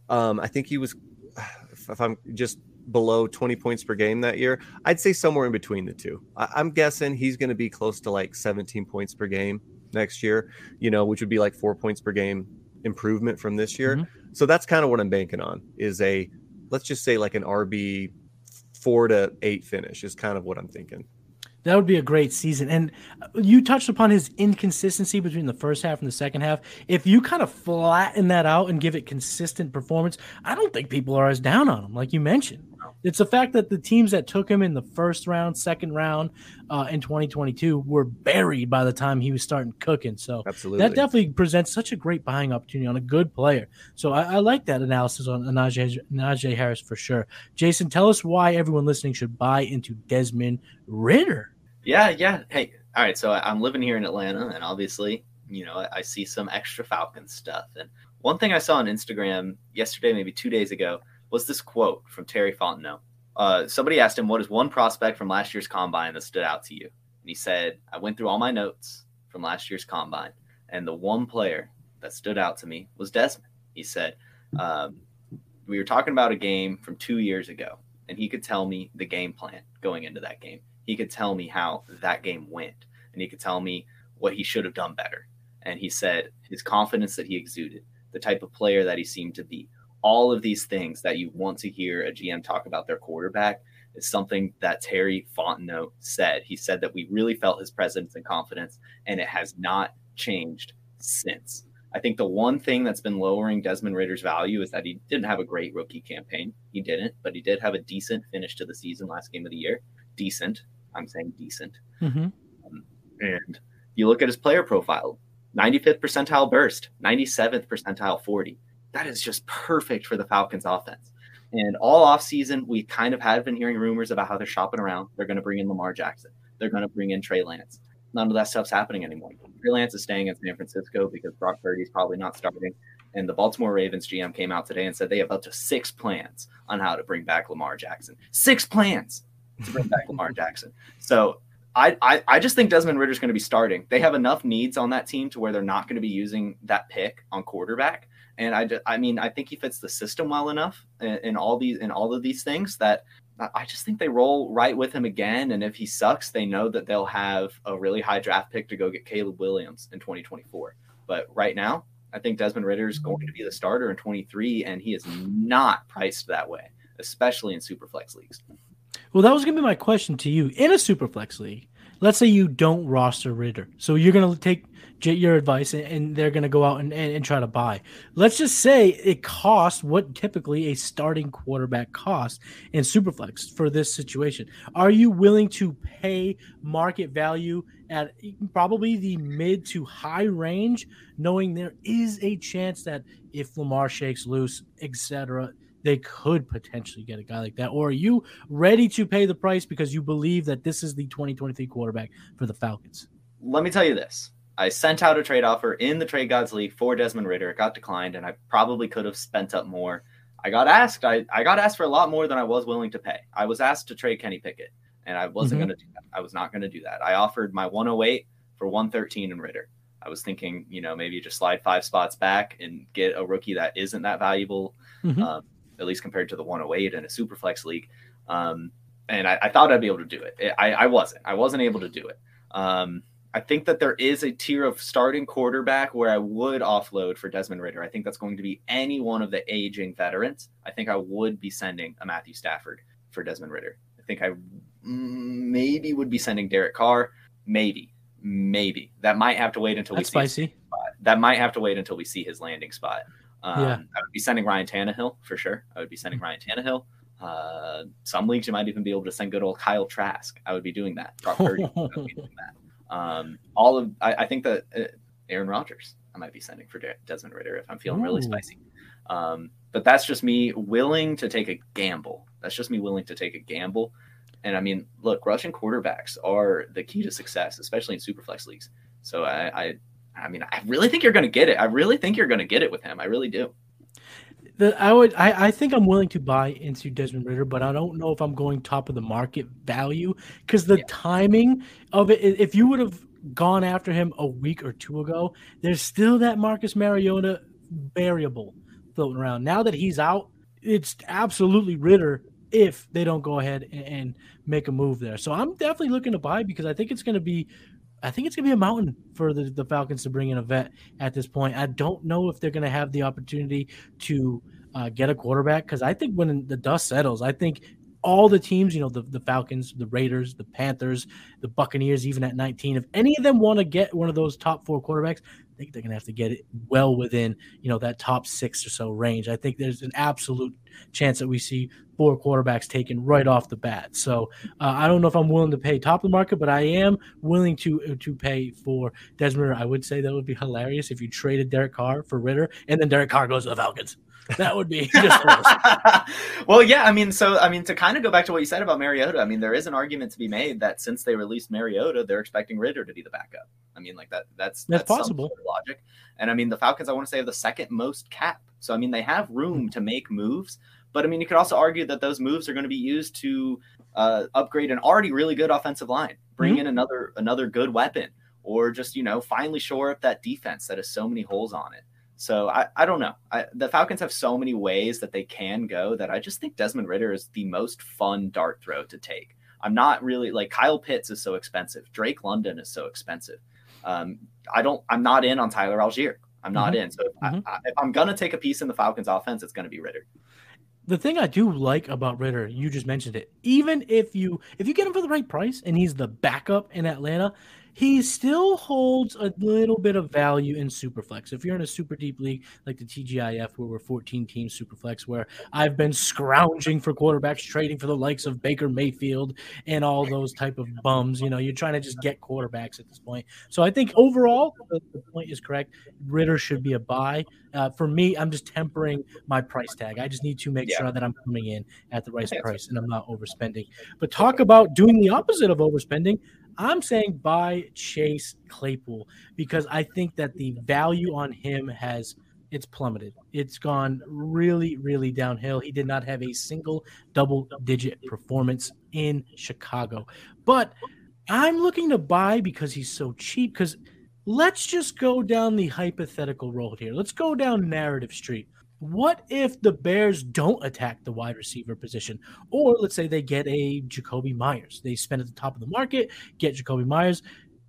Um, I think he was (sighs) if, I'm just below 20 points per game that year, I'd say somewhere in between the two. I, I'm guessing he's going to be close to like 17 points per game next year, you know, which would be like four points per game improvement from this year. Mhm. So that's kind of what I'm banking on is a, let's just say like an RB four to eight finish is kind of what I'm thinking. That would be a great season. And uh, you touched upon his inconsistency between the first half and the second half. If you kind of flatten that out and give it consistent performance, I don't think people are as down on him, like you mentioned. It's the fact that the teams that took him in the first round, second round uh, in 2022 were buried by the time he was starting cooking. So Absolutely. that definitely presents such a great buying opportunity on a good player. So I, I like that analysis on Najee, Najee Harris for sure. Jason, tell us why everyone listening should buy into Desmond Ridder. Yeah, yeah. Hey, all right. So I- I'm living here in Atlanta, and obviously, you know, I, I see some extra Falcons stuff. And one thing I saw on Instagram yesterday, maybe two days ago, was this quote from Terry Fontenot. Uh, somebody asked him, "What is one prospect from last year's combine that stood out to you?" And he said, "I went through all my notes from last year's combine, and the one player that stood out to me was Desmond." He said, um, "We were talking about a game from two years ago, and he could tell me the game plan going into that game." he could tell me how that game went and he could tell me what he should have done better and he said his confidence that he exuded the type of player that he seemed to be all of these things that you want to hear a gm talk about their quarterback is something that terry fontenot said he said that we really felt his presence and confidence and it has not changed since i think the one thing that's been lowering desmond ridder's value is that he didn't have a great rookie campaign he didn't but he did have a decent finish to the season last game of the year decent I'm saying decent. Mm-hmm. Um, and you look at his player profile 95th percentile burst, 97th percentile 40. That is just perfect for the Falcons offense. And all offseason, we kind of had been hearing rumors about how they're shopping around. They're going to bring in Lamar Jackson, they're going to bring in Trey Lance. None of that stuff's happening anymore. Trey Lance is staying in San Francisco because Brock Purdy's probably not starting. And the Baltimore Ravens GM came out today and said they have up to six plans on how to bring back Lamar Jackson. Six plans to bring back Lamar Jackson. So I, I, I just think Desmond Ridder's going to be starting. They have enough needs on that team to where they're not going to be using that pick on quarterback. And I, I mean, I think he fits the system well enough in, in all these in all of these things that I just think they roll right with him again. And if he sucks, they know that they'll have a really high draft pick to go get Caleb Williams in 2024. But right now, I think Desmond Ridder is going to be the starter in 23, and he is not priced that way, especially in superflex leagues. Well, that was going to be my question to you. In a superflex league, let's say you don't roster Ridder. So you're going to take your advice and, they're going to go out and, and, and, try to buy. Let's just say it costs what typically a starting quarterback costs in superflex for this situation. Are you willing to pay market value at probably the mid to high range, knowing there is a chance that if Lamar shakes loose, etc., they could potentially get a guy like that? Or are you ready to pay the price because you believe that this is the 2023 quarterback for the Falcons? Let me tell you this. I sent out a trade offer in the Trade Gods League for Desmond Ridder. It got declined, and I probably could have spent up more. I got asked. I, I got asked for a lot more than I was willing to pay. I was asked to trade Kenny Pickett, and I wasn't Mhm. going to do that. I was not going to do that. I offered my 108 for 113 in Ridder. I was thinking, you know, maybe just slide five spots back and get a rookie that isn't that valuable. Mhm. Um, at least compared to the 108 in a super flex league. Um, and I, I, thought I'd be able to do it. I, I wasn't. I wasn't able to do it. Um, I think that there is a tier of starting quarterback where I would offload for Desmond Ridder. I think that's going to be any one of the aging veterans. I think I would be sending a Matthew Stafford for Desmond Ridder. I think I maybe would be sending Derek Carr. Maybe, maybe that might have to wait until that's we see. Spicy. That might have to wait until we see his landing spot. Um, yeah. I would be sending Ryan Tannehill for sure. I would be sending Ryan Tannehill. Uh, some leagues you might even be able to send good old Kyle Trask. I would be doing that. Brock Purdy. I would be (laughs) doing that. Um, all of I, I think that uh, Aaron Rodgers I might be sending for De- Desmond Ridder if I'm feeling Ooh. really spicy. Um, but that's just me willing to take a gamble. That's just me willing to take a gamble. And I mean, look, rushing quarterbacks are the key to success, especially in superflex leagues. So I, I, I mean, I really think you're going to get it. I really think you're going to get it with him. I really do. The, I would I, I think I'm willing to buy into Desmond Ridder, but I don't know if I'm going top of the market value because the yeah. timing of it. If you would have gone after him a week or two ago, there's still that Marcus Mariota variable floating around. Now that he's out, it's absolutely Ridder if they don't go ahead and, and make a move there. So I'm definitely looking to buy because I think it's going to be I think it's going to be a mountain for the, the Falcons to bring in a vet at this point. I don't know if they're going to have the opportunity to uh, get a quarterback because I think when the dust settles, I think all the teams, you know, the, the Falcons, the Raiders, the Panthers, the Buccaneers, even at 19, if any of them want to get one of those top four quarterbacks, I think they're going to have to get it well within, you know, that top six or so range. I think there's an absolute chance that we see four quarterbacks taken right off the bat. So uh, I don't know if I'm willing to pay top of the market, but I am willing to to pay for Desmond. I would say that would be hilarious if you traded Derek Carr for Ridder, and then Derek Carr goes to the Falcons. That would be (laughs) just well, yeah. I mean, so I mean, to kind of go back to what you said about Mariota, I mean, there is an argument to be made that since they released Mariota, they're expecting Ridder to be the backup. I mean, like that. That's that's, that's possible sort of logic. And I mean, the Falcons, I want to say, have the second most cap. So I mean, they have room to make moves. But I mean, you could also argue that those moves are going to be used to uh, upgrade an already really good offensive line, bring mm-hmm. in another another good weapon, or just you know finally shore up that defense that has so many holes on it. So I, I don't know. I, the Falcons have so many ways that they can go that I just think Desmond Ridder is the most fun dart throw to take. I'm not really like Kyle Pitts is so expensive. Drake London is so expensive. Um, I don't. I'm not in on Tyler Allgeier. I'm not mm-hmm. in. So mm-hmm. I, if I'm gonna take a piece in the Falcons offense, it's gonna be Ridder. The thing I do like about Ridder, you just mentioned it. Even if you if you get him for the right price and he's the backup in Atlanta, he still holds a little bit of value in Superflex. If you're in a super deep league like the TGIF, where we're 14 teams Superflex, where I've been scrounging for quarterbacks, trading for the likes of Baker Mayfield and all those type of bums, you know, you're trying to just get quarterbacks at this point. So I think overall, the, the point is correct. Ridder should be a buy. Uh, for me, I'm just tempering my price tag. I just need to make yeah. sure that I'm coming in at the right price and I'm not overspending. But talk about doing the opposite of overspending. I'm saying buy Chase Claypool because I think that the value on him has it's plummeted. It's gone really, really downhill. He did not have a single double digit performance in Chicago. But I'm looking to buy because he's so cheap. Because let's just go down the hypothetical road here. Let's go down narrative street. What if the Bears don't attack the wide receiver position? Or let's say they get a Jakobi Meyers. They spend at the top of the market, get Jakobi Meyers.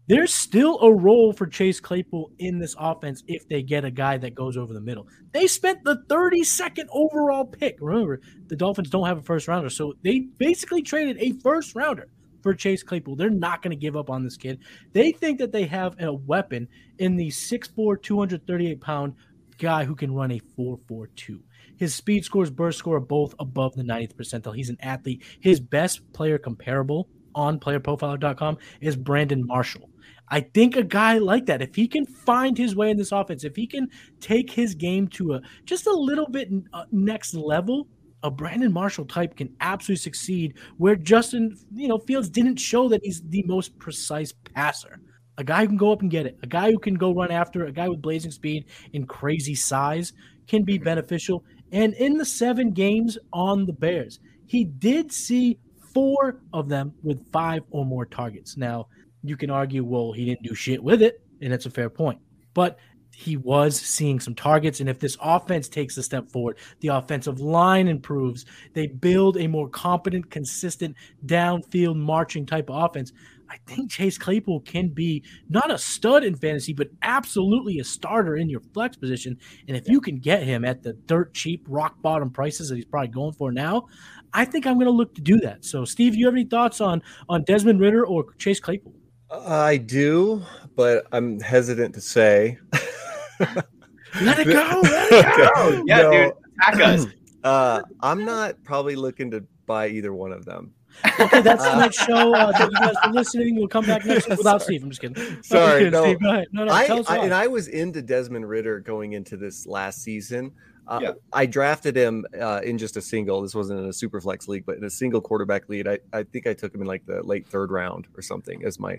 There's still a role for Chase Claypool in this offense if they get a guy that goes over the middle. They spent the 32nd overall pick. Remember, the Dolphins don't have a first rounder. So they basically traded a first rounder for Chase Claypool. They're not going to give up on this kid. They think that they have a weapon in the 6'4, 238 pound guy who can run a 4.42. His speed scores, burst score are both above the 90th percentile. He's an athlete. His best player comparable on playerprofiler.com is Brandon Marshall. I think a guy like that, if he can find his way in this offense, if he can take his game to a just a little bit uh, next level, a Brandon Marshall type can absolutely succeed where Justin, you know, Fields didn't show that he's the most precise passer a guy who can go up and get it, a guy who can go run after, a guy with blazing speed and crazy size can be beneficial. And in the seven games on the Bears, he did see four of them with five or more targets. Now, you can argue, well, he didn't do shit with it, and it's a fair point. But he was seeing some targets. And if this offense takes a step forward, the offensive line improves, they build a more competent, consistent downfield marching type of offense. I think Chase Claypool can be not a stud in fantasy, but absolutely a starter in your flex position. And if you can get him at the dirt cheap, rock bottom prices that he's probably going for now, I think I'm going to look to do that. So, Steve, do you have any thoughts on on Desmond Ridder or Chase Claypool? I do, but I'm hesitant to say. (laughs) let it go. Let it (laughs) go. yeah, no, dude, attack us. (clears throat) Uh, I'm not probably looking to buy either one of them. Okay, that's the next show. Uh, that you guys are listening. We'll come back next (laughs) week without Steve. I'm just kidding. Sorry, kidding, no. Steve. Go ahead. No, no, I, tell us I, and I was into Desmond Ridder going into this last season. Uh, Yeah. I drafted him uh, in just a single. This wasn't in a super flex league, but in a single quarterback lead. I, I think I took him in like the late third round or something as my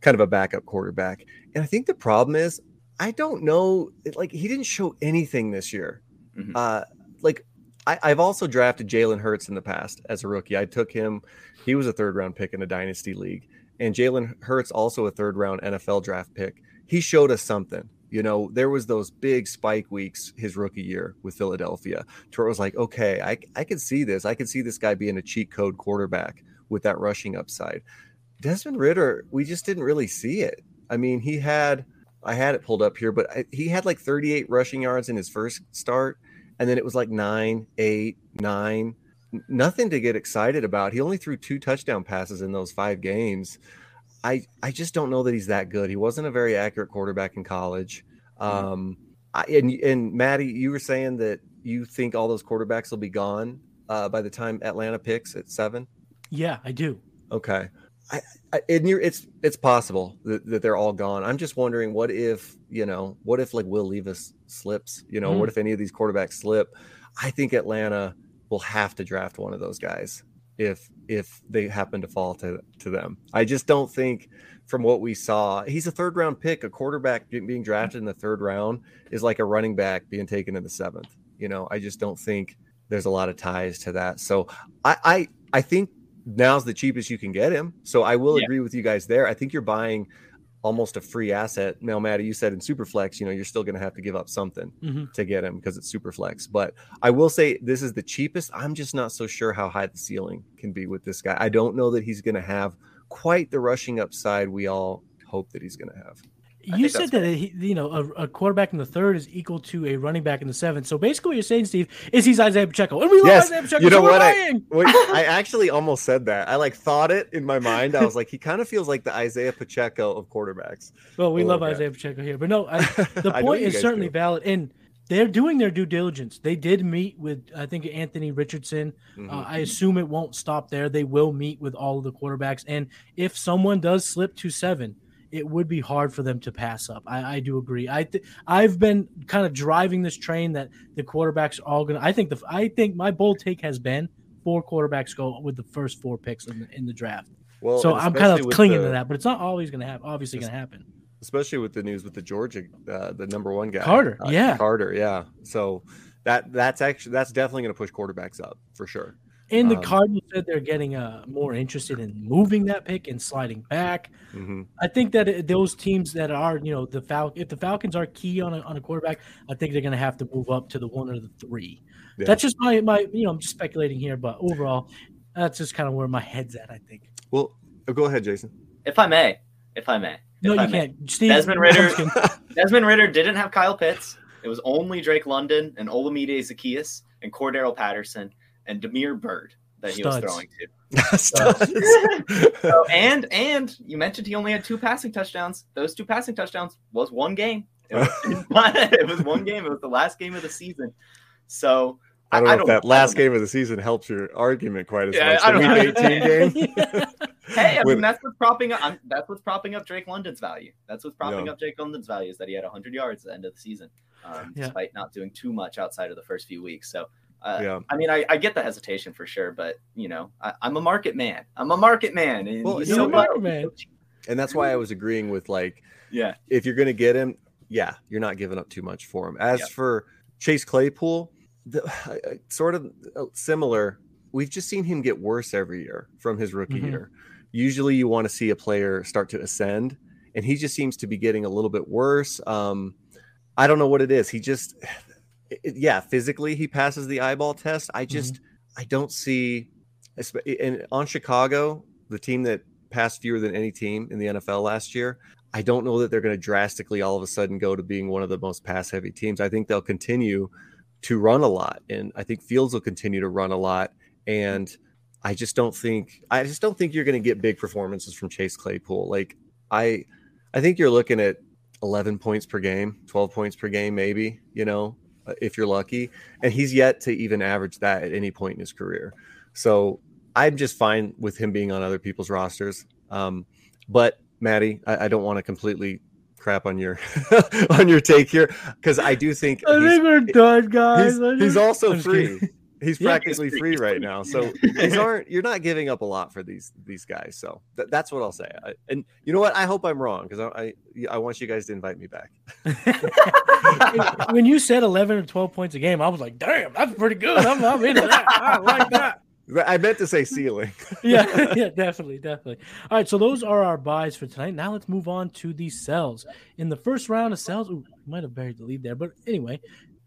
kind of a backup quarterback. And I think the problem is I don't know. Like he didn't show anything this year. Mhm. Uh, like I, I've also drafted Jalen Hurts in the past as a rookie. I took him. He was a third round pick in a dynasty league, and Jalen Hurts also a third round NFL draft pick. He showed us something. You know, there was those big spike weeks his rookie year with Philadelphia, where it was like, okay, I I could see this. I could see this guy being a cheat code quarterback with that rushing upside. Desmond Ridder, we just didn't really see it. I mean, he had I had it pulled up here, but I, he had like 38 rushing yards in his first start, and then it was like nine, eight, nine. Nothing to get excited about. He only threw two touchdown passes in those five games. I I just don't know that he's that good. He wasn't a very accurate quarterback in college. Um, I, and and Matty, you were saying that you think all those quarterbacks will be gone uh, by the time Atlanta picks at seven. yeah, I do. Okay. I, I and you're, it's it's possible that, that they're all gone. I'm just wondering what if, you know, what if like Will Levis slips, you know, Mm. what if any of these quarterbacks slip? I think Atlanta will have to draft one of those guys if if they happen to fall to to them. I just don't think from what we saw, he's a third round pick. A quarterback being drafted in the third round is like a running back being taken in the seventh. You know, I just don't think there's a lot of ties to that. So I I, I think now's the cheapest you can get him. So I will Yeah. agree with you guys there. I think you're buying almost a free asset. Now, Matty, you said in Superflex, you know, you're still going to have to give up something Mhm. to get him because it's Superflex. But I will say this is the cheapest. I'm just not so sure how high the ceiling can be with this guy. I don't know that he's going to have quite the rushing upside we all hope that he's going to have. You said that he, you know a, a quarterback in the third is equal to a running back in the seventh. So basically, what you're saying, Steve, is he's Isaiah Pacheco, and we love Yes, Isaiah Pacheco. you know so what I- (laughs) Wait, (laughs) I actually almost said that. I like thought it in my mind. I was like, he (laughs) kind of feels like the Isaiah Pacheco of quarterbacks. Well, we Oh, love. Isaiah Pacheco here, but no, I, the point is certainly do. valid, and they're doing their due diligence. They did meet with, I think, Anthony Richardson. Mhm. Uh, I assume it won't stop there. They will meet with all of the quarterbacks, and if someone does slip to seven, it would be hard for them to pass up. I, I do agree. I th- I've been kind of driving this train that the quarterbacks are all gonna. I think the I think my bold take has been four quarterbacks go with the first four picks in the, in the draft. well, so I'm kind of clinging the- to that, but it's not always going to happen. Obviously, going to happen. especially with the news with the Georgia, uh, the number one guy, Carter, uh, yeah. Carter, yeah. So that that's actually that's definitely going to push quarterbacks up for sure. And the Um, Cardinals said they're getting uh, more interested in moving that pick and sliding back. Mhm. I think that it- those teams that are, you know, the Fal- if the Falcons are key on a, on a quarterback, I think they're going to have to move up to the one or the three. Yeah. That's just my my, you know, I'm just speculating here, but overall, that's just kind of where my head's at. I think. Well, oh, go ahead, Jason. If I may, if I may, No, if I you may. can't. Steve, Desmond I'm Ridder- just kidding. (laughs) Desmond Ridder didn't have Kyle Pitts. It was only Drake London and Olamide Zaccheaus and Cordarrelle Patterson and Damiere Byrd that he was throwing to. (laughs) (laughs) So, and and you mentioned he only had two passing touchdowns. Those two passing touchdowns was one game. It was, (laughs) it was one game. It was the last game of the season. So I don't know if that I don't last game of the season helps your argument quite as Yeah, much. I The don't week 18 game. Hey, I mean that's what's propping up. I'm, that's what's propping up Drake London's value. That's what's propping Yeah. up Drake London's value is that he had 100 yards at the end of the season, um, Yeah. despite not doing too much outside of the first few weeks. So, uh, Yeah. I mean, I, I get the hesitation for sure, but you know, I, I'm a market man. I'm a market man. And Well, he's you're a market low. man. and that's why I was agreeing with like Yeah, if you're going to get him, yeah, you're not giving up too much for him. As Yeah. for Chase Claypool, the, (sighs) uh, sort of uh, similar. We've just seen him get worse every year from his rookie Mhm. year. Usually, you want to see a player start to ascend, and he just seems to be getting a little bit worse. Um, I don't know what it is. He just, it, yeah, physically he passes the eyeball test. I just, mm-hmm. I don't see, and on Chicago, the team that passed fewer than any team in the NFL last year. I don't know that they're going to drastically all of a sudden go to being one of the most pass heavy teams. I think they'll continue to run a lot, and I think Fields will continue to run a lot. And I just don't think I just don't think you're going to get big performances from Chase Claypool. Like I, I think you're looking at 11 points per game, 12 points per game, maybe. You know, if you're lucky, and he's yet to even average that at any point in his career. So I'm just fine with him being on other people's rosters. Um, but Matty, I, I don't want to completely crap on your (laughs) on your take here because I do think I think we're done, guys. He's, he's also free. He's practically yeah, he's free, free right now, so (laughs) these aren't. You're not giving up a lot for these these guys. So th- that's what I'll say. I, and you know what? I hope I'm wrong because I, I, I want you guys to invite me back. when you said 11 or 12 points a game, I was like, "Damn, that's pretty good." I'm, I'm into that. I like that. I meant to say ceiling. (laughs) yeah, (laughs) yeah, definitely, definitely. All right, so those are our buys for tonight. Now let's move on to the sells. In the first round of sells, ooh, might have buried the lead there, but anyway,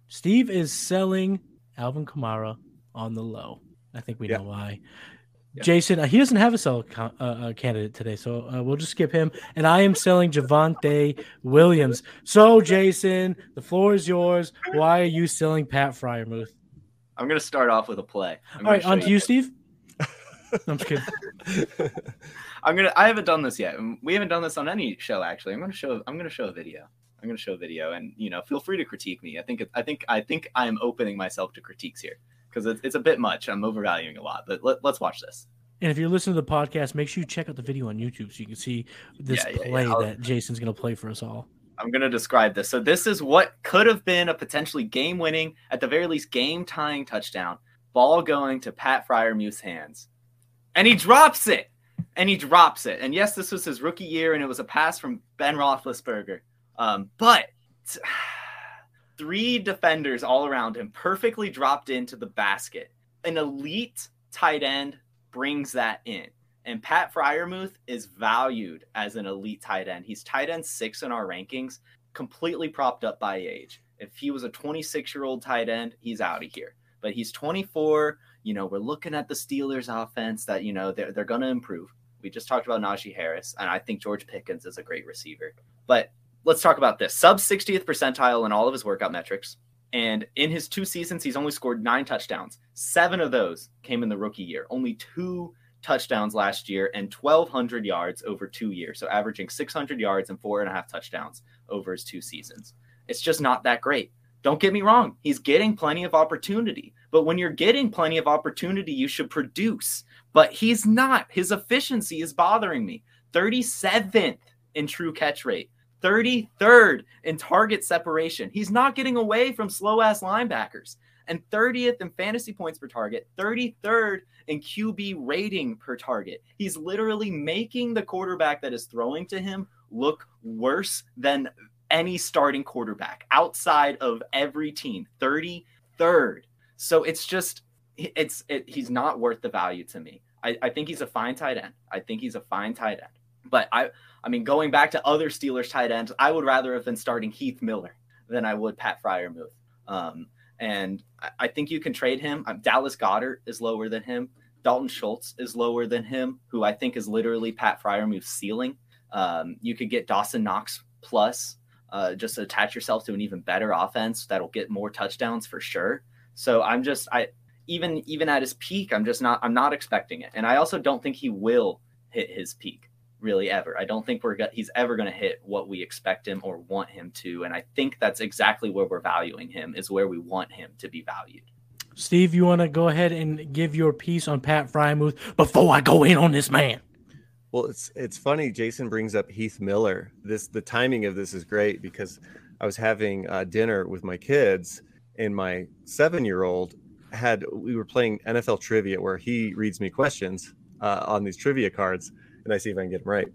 Steve is selling Alvin Kamara on the low. I think we yeah. know why. Yeah. Jason, uh, he doesn't have a sell uh, uh, candidate today, so uh, we'll just skip him. And I am selling Javonte Williams. So, Jason, the floor is yours. Why are you selling Pat Freiermuth? I'm gonna start off with a play. I'm All right, on to you, Steve. (laughs) I'm just kidding. I'm gonna. I haven't done this yet. We haven't done this on any show actually. I'm gonna show. I'm gonna show a video. I'm gonna show a video, and you know, feel free to critique me. I think. I think. I think I am opening myself to critiques here because it's, it's a bit much. I'm overvaluing a lot. But let, us watch this. And if you're listening to the podcast, make sure you check out the video on YouTube so you can see this yeah, yeah, play yeah. that Jason's gonna play for us all. I'm going to describe this. So this is what could have been a potentially game-winning, at the very least game-tying touchdown. Ball going to Pat Freiermuth's hands. And he drops it. And he drops it. And yes, this was his rookie year, and it was a pass from Ben Roethlisberger. Um, but (sighs) three defenders all around him perfectly dropped into the basket. An elite tight end brings that in. And Pat Freiermuth is valued as an elite tight end. He's tight end six in our rankings, completely propped up by age. If he was a 26 year old tight end, he's out of here. But he's 24. You know, we're looking at the Steelers offense that, you know, they're, they're going to improve. We just talked about Najee Harris, and I think George Pickens is a great receiver. But let's talk about this sub 60th percentile in all of his workout metrics. And in his two seasons, he's only scored nine touchdowns. Seven of those came in the rookie year. Only two touchdowns last year and 1,200 yards over two years. So averaging 600 yards and four and a half touchdowns over his two seasons. It's just not that great. Don't get me wrong. He's getting plenty of opportunity. But when you're getting plenty of opportunity, you should produce. But he's not. His efficiency is bothering me. 37th in true catch rate, 33rd in target separation. He's not getting away from slow ass linebackers and 30th in fantasy points per target, 33rd in QB rating per target. He's literally making the quarterback that is throwing to him look worse than any starting quarterback outside of every team. 33rd. So it's just it's it, he's not worth the value to me. I, I think he's a fine tight end. I think he's a fine tight end. But I I mean going back to other Steelers tight ends, I would rather have been starting Heath Miller than I would Pat Freiermuth. Um, and I think you can trade him. Um, Dallas Goedert is lower than him. Dalton Schultz is lower than him, who I think is literally Pat Freiermuth's ceiling. Um, you could get Dawson Knox plus, uh, just attach yourself to an even better offense that'll get more touchdowns for sure. So I'm just I even even at his peak, I'm just not I'm not expecting it, and I also don't think he will hit his peak really ever. I don't think we're he's ever going to hit what we expect him or want him to, and I think that's exactly where we're valuing him is where we want him to be valued. Steve, you want to go ahead and give your piece on Pat Freiermuth before I go in on this man? Well, it's it's funny. Jason brings up Heath Miller. This the timing of this is great because I was having uh, dinner with my kids, and my seven year old had we were playing NFL trivia where he reads me questions uh, on these trivia cards and I see if I can get them right.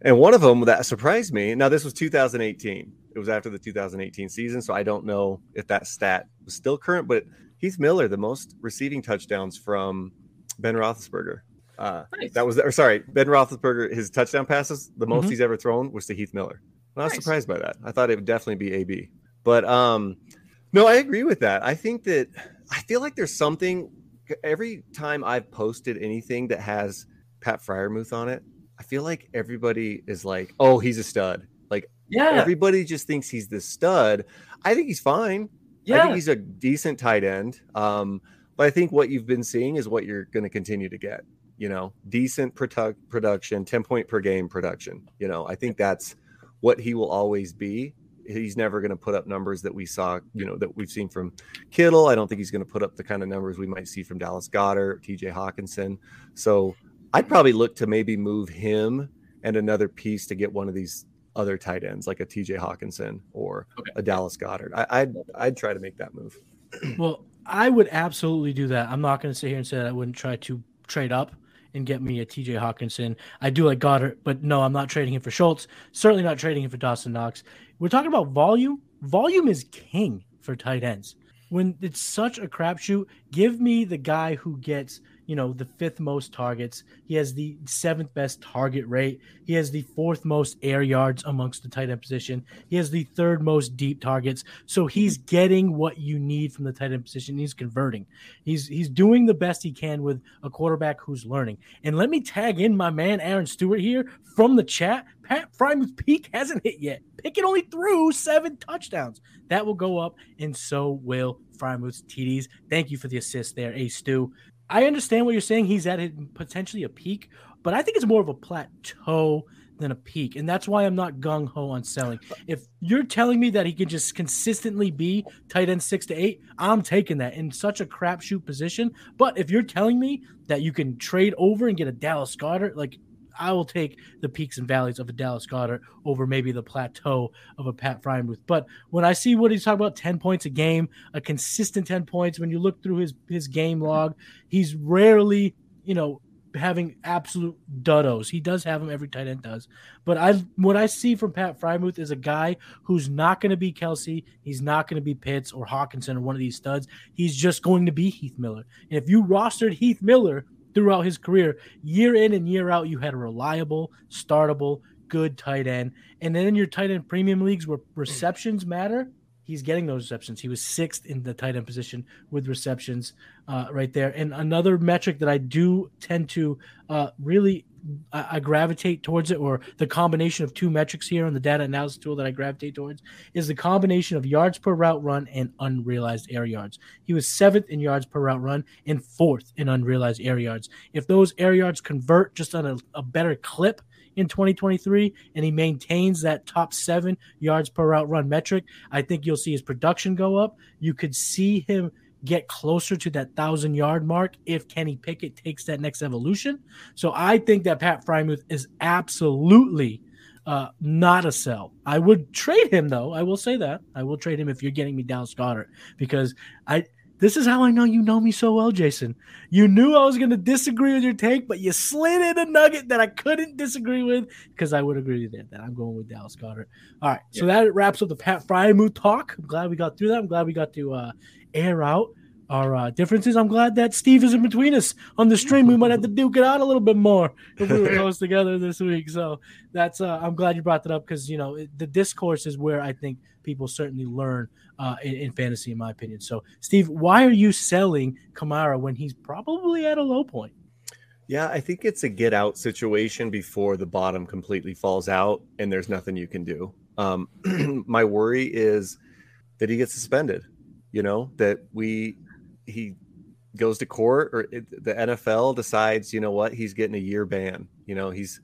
And one of them that surprised me. Now this was 2018. It was after the 2018 season, so I don't know if that stat was still current. But Heath Miller, the most receiving touchdowns from Ben Roethlisberger. Uh, nice. That was, or sorry, Ben Roethlisberger. His touchdown passes, the most mm-hmm. he's ever thrown was to Heath Miller. I was nice. surprised by that. I thought it would definitely be AB. But um, no, I agree with that. I think that I feel like there's something every time I've posted anything that has Pat Freiermuth on it, I feel like everybody is like, "Oh, he's a stud." Like, Yeah. everybody just thinks he's the stud. I think he's fine. I Yeah. think he's a decent tight end. Um, but I think what you've been seeing is what you're going to continue to get. You know, decent produ- production, 10 point per game production. You know, I think that's what he will always be. He's never going to put up numbers that we saw, you know, that we've seen from Kittle. I don't think he's going to put up the kind of numbers we might see from Dallas Goedert, TJ Hockenson. So I'd probably look to maybe move him and another piece to get one of these other tight ends like a TJ Hockenson or Okay. a Dallas Goedert. I, I'd I'd try to make that move. (clears throat) Well, I would absolutely do that. I'm not going to sit here and say that I wouldn't try to trade up and get me a TJ Hockenson. I do like Goedert, but no, I'm not trading him for Schultz. Certainly not trading him for Dawson Knox. We're talking about volume. Volume is king for tight ends. When it's such a crapshoot, give me the guy who gets, you know, the fifth most targets. He has the seventh best target rate. He has the fourth most air yards amongst the tight end position. He has the third most deep targets. So he's mm-hmm. getting what you need from the tight end position. He's converting. He's he's doing the best he can with a quarterback who's learning. And let me tag in my man Aaron Stewart here from the chat. Pat Freiermuth's peak hasn't hit yet. Pickett only threw seven touchdowns. That will go up, and so will Freiermuth's TDs. Thank you for the assist there, A Stu. I understand what you're saying. He's at a, potentially a peak, but I think it's more of a plateau than a peak. And that's why I'm not gung ho on selling. If you're telling me that he can just consistently be tight end six to eight, I'm taking that in such a crapshoot position. But if you're telling me that you can trade over and get a Dallas Goedert, like I will take the peaks and valleys of a Dallas Goedert over maybe the plateau of a Pat Freiermuth. But when I see what he's talking about, 10 points a game, a consistent 10 points, when you look through his his game log, he's rarely, you know, having absolute duddos. He does have them, every tight end does. But I what I see from Pat Freiermuth is a guy who's not going to be Kelce, he's not going to be Pitts or Hockenson or one of these studs. He's just going to be Heath Miller. And if you rostered Heath Miller throughout his career, year in and year out, you had a reliable, startable, good tight end. And then in your tight end premium leagues where receptions matter, he's getting those receptions. He was sixth in the tight end position with receptions uh, right there. And another metric that I do tend to uh, really I, I gravitate towards it, or the combination of two metrics here on the data analysis tool that I gravitate towards, is the combination of yards per route run and unrealized air yards. He was seventh in yards per route run and fourth in unrealized air yards. If those air yards convert just on a, a better clip in 2023 and he maintains that top seven yards per route run metric, I think you'll see his production go up. You could see him get closer to that thousand yard mark if Kenny Pickett takes that next evolution. So I think that Pat Freiermuth is absolutely uh, not a sell. I would trade him though. I will say that I will trade him if you're getting me Dallas Goedert because I. This is how I know you know me so well, Jason. You knew I was going to disagree with your take, but you slid in a nugget that I couldn't disagree with because I would agree with it. That I'm going with Dallas Goedert. All right, so that wraps up the Pat Freiermuth talk. I'm glad we got through that. I'm glad we got to uh, air out our uh, differences. I'm glad that Steve is in between us on the stream. We might have to duke it out a little bit more if we were close together this week. So that's uh, I'm glad you brought that up because you know the discourse is where I think people certainly learn uh, in, in fantasy, in my opinion. So Steve, why are you selling Kamara when he's probably at a low point? Yeah, I think it's a get out situation before the bottom completely falls out and there's nothing you can do. Um, (clears throat) my worry is that he gets suspended. You know that we he goes to court or it, the NFL decides, you know what, he's getting a year ban. You know, he's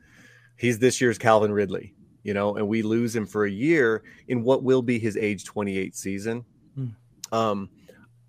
he's this year's Calvin Ridley. You know, and we lose him for a year in what will be his age 28 season. Hmm. Um,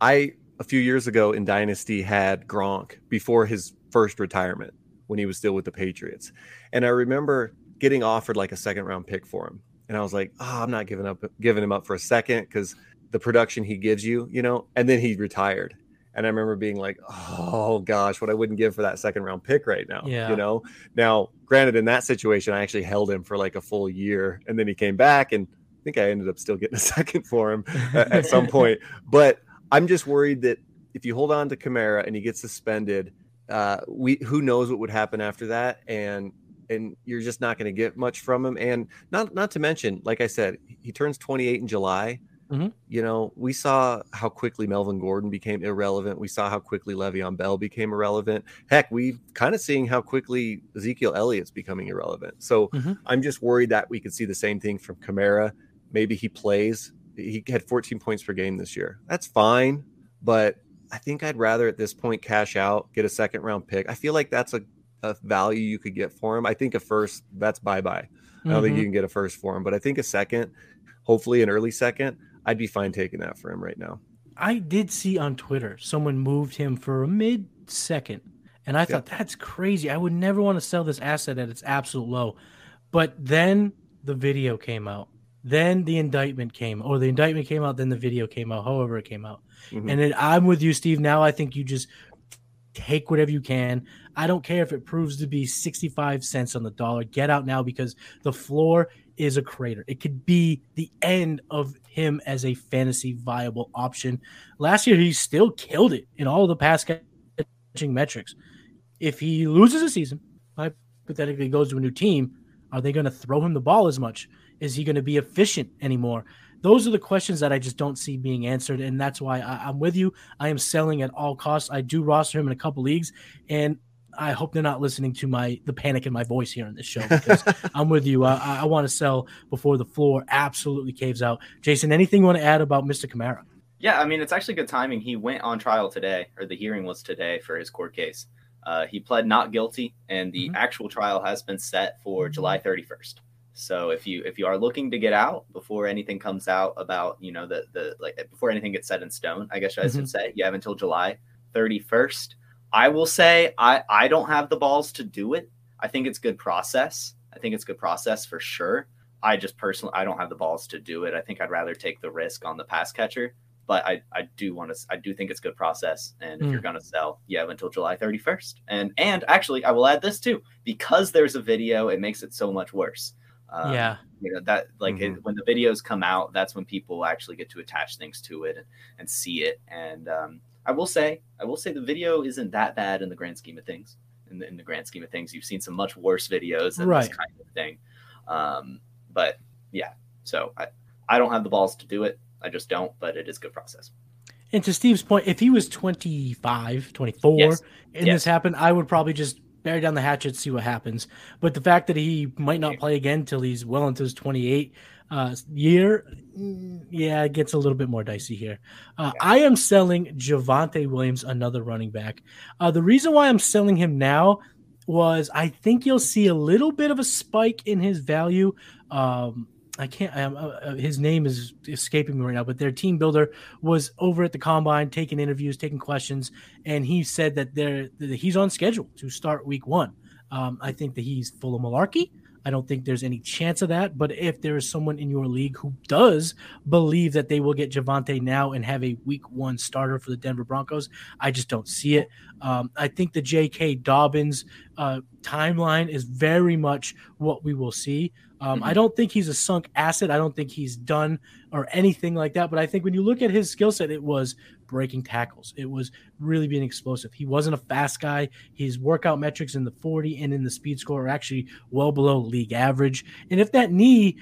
I a few years ago in Dynasty had Gronk before his first retirement when he was still with the Patriots. And I remember getting offered like a second round pick for him. And I was like, oh, I'm not giving up giving him up for a second because the production he gives you, you know, and then he retired. And I remember being like, oh gosh, what I wouldn't give for that second round pick right now. Yeah. You know, now granted, in that situation, I actually held him for like a full year and then he came back and I think I ended up still getting a (laughs) second for him at, some (laughs) point. But I'm just worried that if you hold on to Kamara and he gets suspended, uh, we who knows what would happen after that, and and you're just not going to get much from him. And not not to mention, like I said, he turns 28 in July. Mhm. You know, we saw how quickly Melvin Gordon became irrelevant. We saw how quickly Le'Veon Bell became irrelevant. Heck, we kind of seeing how quickly Ezekiel Elliott's becoming irrelevant. So Mhm. I'm just worried that we could see the same thing from Kamara. Maybe he plays. He had 14 points per game this year. That's fine, but I think I'd rather at this point cash out, get a second round pick. I feel like that's a, a value you could get for him. I think a first, that's bye bye. I don't think Mhm. you can get a first for him, but I think a second, hopefully an early second, I'd be fine taking that for him right now. I did see on Twitter someone moved him for a mid second, and I thought that's crazy. I would never want to sell this asset at its absolute low. But then the video came out. Then the indictment came, or the indictment came out, then the video came out, however it came out. Mhm. And then I'm with you, Steve. Now I think you just take whatever you can. I don't care if it proves to be 65 cents on the dollar. Get out now because the floor is a crater. It could be the end of him as a fantasy viable option. Last year, he still killed it in all the pass catching metrics. If he loses a season, hypothetically goes to a new team, are they going to throw him the ball as much? Is he going to be efficient anymore? Those are the questions that I just don't see being answered, and that's why I, I'm with you. I am selling at all costs. I do roster him in a couple leagues, and I hope they're not listening to my the panic in my voice here in this show because (laughs) I'm with you. I, I want to sell before the floor absolutely caves out. Jason, anything you want to add about Mr. Kamara? Yeah, I mean, it's actually good timing. He went on trial today, or the hearing was today for his court case. Uh, he pled not guilty, and the Mhm. actual trial has been set for July 31st. So if you if you are looking to get out before anything comes out about you know the the like before anything gets set in stone, I guess I should say you have until July 31st. I will say I I don't have the balls to do it. I think it's good process. I think it's good process for sure. I just personally I don't have the balls to do it. I think I'd rather take the risk on the pass catcher but I, I do want to I do think it's good process and if Mm. you're going to sell you have until July 31st and and actually I will add this too because there's a video it makes it so much worse um, yeah, you know that like it, when the videos come out that's when people actually get to attach things to it and, and see it and um, I will say I will say the video isn't that bad in the grand scheme of things in the, in the grand scheme of things you've seen some much worse videos than Right. this kind of thing um, but yeah so I, I don't have the balls to do it I just don't, but it is good process. And to Steve's point, if he was 25, 24 Yes. and Yes. this happened, I would probably just bear down the hatchet, see what happens. But the fact that he might not play again until he's well into his 28 uh, year, mm, yeah, it gets a little bit more dicey here. Uh, I am selling Javonte Williams, another running back. Uh, the reason why I'm selling him now was I think you'll see a little bit of a spike in his value. Um, I can't. Um, uh, uh, his name is escaping me right now, but their team builder was over at the combine, taking interviews, taking questions, and he said that they're that he's on schedule to start week one. Um, I think that he's full of malarkey. I don't think there's any chance of that. But if there is someone in your league who does believe that they will get Javonte now and have a week one starter for the Denver Broncos, I just don't see it. Um, I think the J.K. Dobbins uh, timeline is very much what we will see. Um, I don't think he's a sunk asset. I don't think he's done or anything like that. But I think when you look at his skill set, it was breaking tackles. It was really being explosive. He wasn't a fast guy. His workout metrics in the 40 and in the speed score are actually well below league average. And if that knee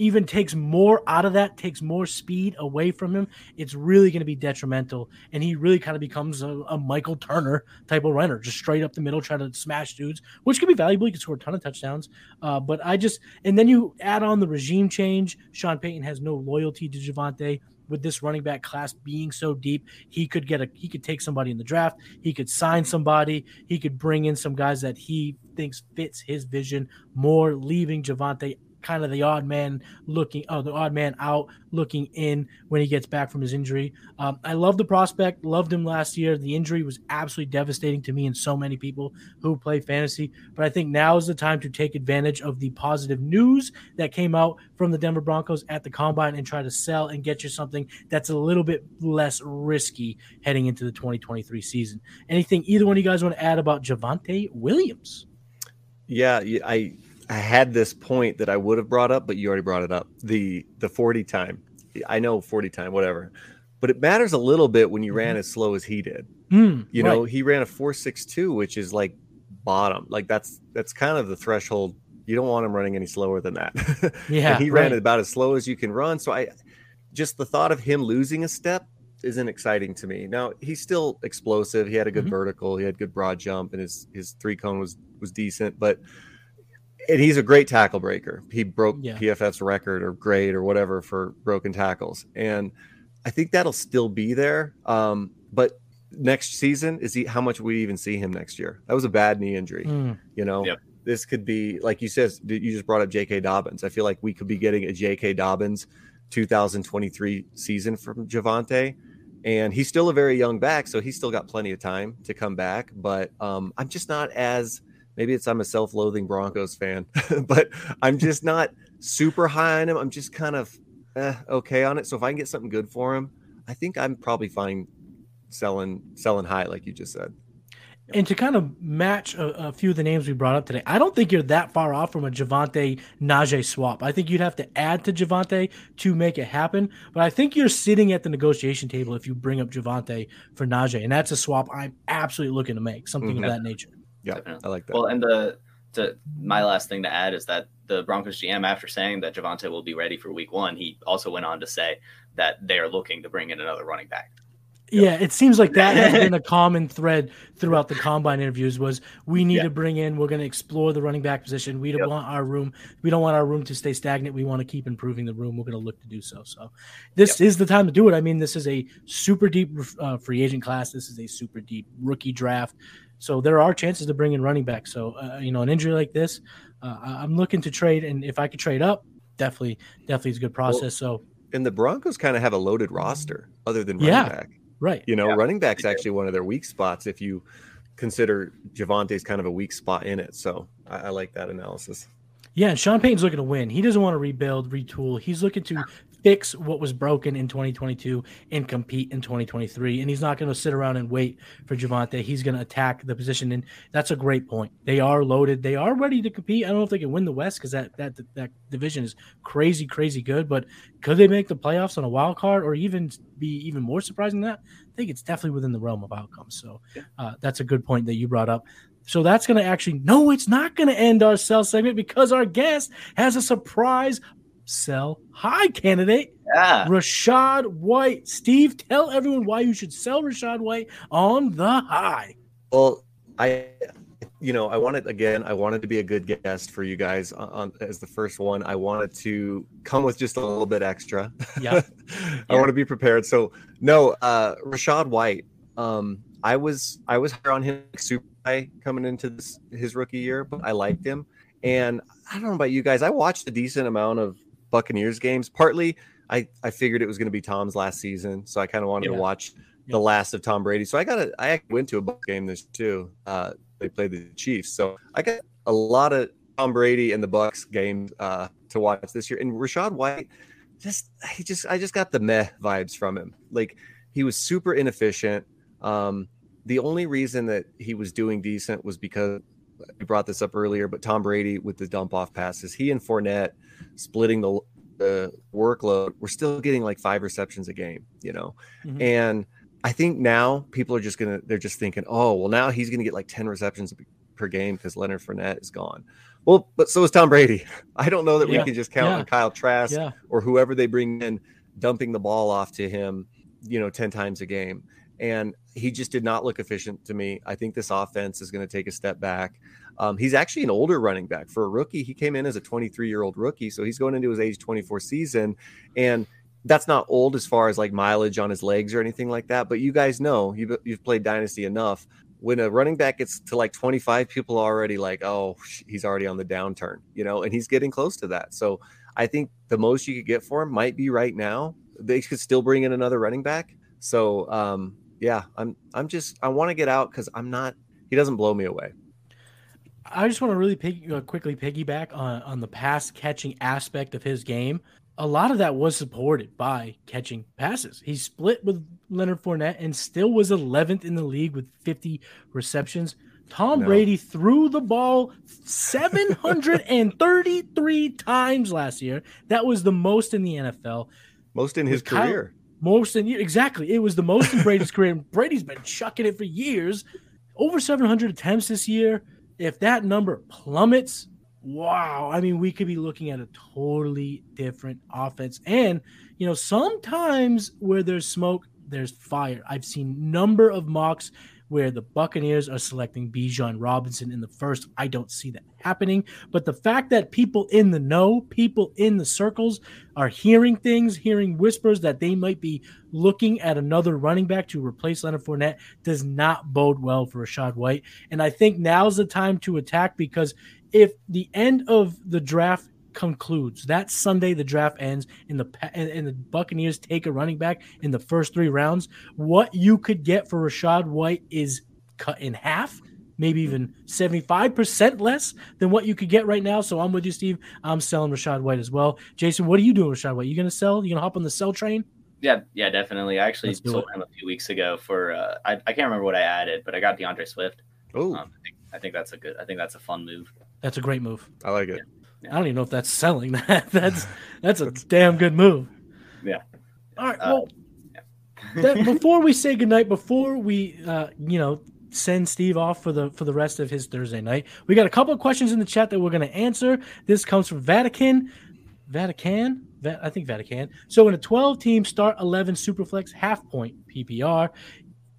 even takes more out of that, takes more speed away from him, it's really going to be detrimental. And he really kind of becomes a, a Michael Turner type of runner, just straight up the middle, trying to smash dudes, which could be valuable. He could score a ton of touchdowns. Uh, but I just, and then you add on the regime change. Sean Payton has no loyalty to Javonte. With this running back class being so deep, he could get a he could take somebody in the draft, he could sign somebody, he could bring in some guys that he thinks fits his vision more, leaving Javonte kind of the odd man looking oh the odd man out looking in when he gets back from his injury. Um, i love the prospect loved him last year. The injury was absolutely devastating to me and so many people who play fantasy but i think now is the time to take advantage of the positive news that came out from the denver broncos at the combine and try to sell and get you something that's a little bit less risky heading into the 2023 season. Anything either one of you guys want to add about javonte williams? Yeah, I I had this point that I would have brought up, but you already brought it up. The the 40 time. I know 40 time, whatever. But it matters a little bit when you ran as slow as he did. Hmm, You know, he ran a 462, which is like bottom. Like that's that's kind of the threshold. You don't want him running any slower than that. (laughs) Yeah, and he ran right. about as slow as you can run. So I just the thought of him losing a step isn't exciting to me. Now he's still explosive. He had a good Mhm. vertical. He had good broad jump, and his his three cone was was decent. But and he's a great tackle breaker. He broke Yeah. PFF's record or grade or whatever for broken tackles, and I think that'll still be there. Um, but next season is he how much we even see him next year? That was a bad knee injury. Mm. You know, Yep. this could be like you said. You just brought up J.K. Dobbins. I feel like we could be getting a J.K. Dobbins 2023 season from Javonte, and he's still a very young back, so he's still got plenty of time to come back. But um, I'm just not as maybe it's I'm a self-loathing Broncos fan, (laughs) but I'm just not super high on him. I'm just kind of eh, okay on it. So if I can get something good for him, I think I'm probably fine selling selling high, like you just said. And to kind of match a, a few of the names we brought up today, I don't think you're that far off from a Javonte Najee swap. I think you'd have to add to Javonte to make it happen. But I think you're sitting at the negotiation table if you bring up Javonte for Najee, and that's a swap I'm absolutely looking to make, something Mhm. of that nature. Yeah, Definitely. I like that. Well, and the to my last thing to add is that the Broncos GM, after saying that Javonte will be ready for Week One, he also went on to say that they are looking to bring in another running back. Yeah, it seems like that has been (laughs) a common thread throughout the combine interviews was we need Yeah. to bring in, we're going to explore the running back position. We don't Yep. want our room, we don't want our room to stay stagnant. We want to keep improving the room. We're going to look to do so. So this is the time to do it. I mean, this is a super deep uh, free agent class. This is a super deep rookie draft. So there are chances to bring in running back. So, uh, you know, an injury like this, uh, I- I'm looking to trade. And if I could trade up, definitely, definitely is a good process. so, and the Broncos kind of have a loaded roster other than running Yeah. back. right. You know, Yeah, running back's they actually one of their weak spots if you consider Javonte's kind of a weak spot in it. So I, I like that analysis. Yeah, and Sean Payton's looking to win. He doesn't want to rebuild, retool. He's looking to fix what was broken in 2022 and compete in 2023. And he's not going to sit around and wait for Javonte. He's going to attack the position, and that's a great point. They are loaded. They are ready to compete. I don't know if they can win the West because that that that division is crazy, crazy good. But could they make the playoffs on a wild card, or even be even more surprising than that? I think it's definitely within the realm of outcomes. So uh, that's a good point that you brought up. So that's going to actually, no, it's not going to end our sell segment because our guest has a surprise sell high candidate, Yeah. Rachaad White. Steve, tell everyone why you should sell Rachaad White on the high. Well, I, you know, I wanted again. I wanted to be a good guest for you guys on, on as the first one. I wanted to come with just a little bit extra. Yeah. (laughs) I want to be prepared. So no, uh, Rachaad White. Um, I was I was higher on him like, super high coming into this his rookie year, but I liked him. And I don't know about you guys. I watched a decent amount of Buccaneers games. Partly, I I figured it was going to be Tom's last season, so I kind of wanted Yeah. to watch Yeah. the last of Tom Brady. So I got a I went to a game this too. Uh, they played the Chiefs, so I got a lot of Tom Brady and the Bucs games uh, to watch this year. And Rachaad White, just he just I just got the meh vibes from him. Like he was super inefficient. Um, the only reason that he was doing decent was because we brought this up earlier, but Tom Brady with the dump off passes, he and Fournette splitting the the workload, we're still getting like five receptions a game, you know. Mhm. And I think now people are just gonna they're just thinking, oh well, now he's gonna get like ten receptions per game because Leonard Fournette is gone. Well, but so is Tom Brady. (laughs) I don't know that Yeah, we can just count yeah. on Kyle Trask Yeah. or whoever they bring in dumping the ball off to him, you know, 10 times a game. And he just did not look efficient to me. I think this offense is going to take a step back. Um, he's actually an older running back for a rookie. He came in as a 23 year old rookie. So he's going into his age 24 season. And that's not old as far as like mileage on his legs or anything like that. But you guys know you've, you've played Dynasty enough. When a running back gets to like 25, people are already like, oh, he's already on the downturn, you know, and he's getting close to that. So I think the most you could get for him might be right now. They could still bring in another running back. So um, yeah, I'm I'm just I want to get out because I'm not. He doesn't blow me away. I just want to really pig, uh, quickly piggyback on, on the pass catching aspect of his game. A lot of that was supported by catching passes. He split with Leonard Fournette and still was 11th in the league with 50 receptions. Tom No. Brady threw the ball 733 (laughs) times last year. That was the most in the NFL. Most in his With career. Most in you exactly. It was the most in (laughs) Brady's career. And Brady's been chucking it for years. Over 700 attempts this year. If that number plummets, wow. I mean, we could be looking at a totally different offense. And, you know, sometimes where there's smoke, there's fire. I've seen number of mocks where the Buccaneers are selecting Bijan Robinson in the first. I don't see that happening. But the fact that people in the know, people in the circles are hearing things, hearing whispers that they might be looking at another running back to replace Leonard Fournette does not bode well for Rachaad White. And I think now's the time to attack because if the end of the draft concludes that Sunday the draft ends and the and the Buccaneers take a running back in the first three rounds, what you could get for Rachaad White is cut in half, maybe even 75% less than what you could get right now. So I'm with you, Steve. I'm selling Rashad White as well. Jason, what are you doing, Rachaad White? You gonna sell? You gonna hop on the sell train? Yeah, yeah, definitely. I actually sold him a few weeks ago for uh, I, I can't remember what I added, but I got D'Andre Swift. Oh, um, I, think, I think that's a good. I think that's a fun move. That's a great move. I like it. Yeah. I don't even know if that's selling. That (laughs) that's (laughs) that's a damn good move. Yeah. All right. Uh, Well, that, (laughs) before we say goodnight, before we uh, you know send Steve off for the for the rest of his Thursday night, we got a couple of questions in the chat that we're going to answer. This comes from Vatican, Vatican, I think Vatican. So in a 12 team start 11 superflex half point PPR,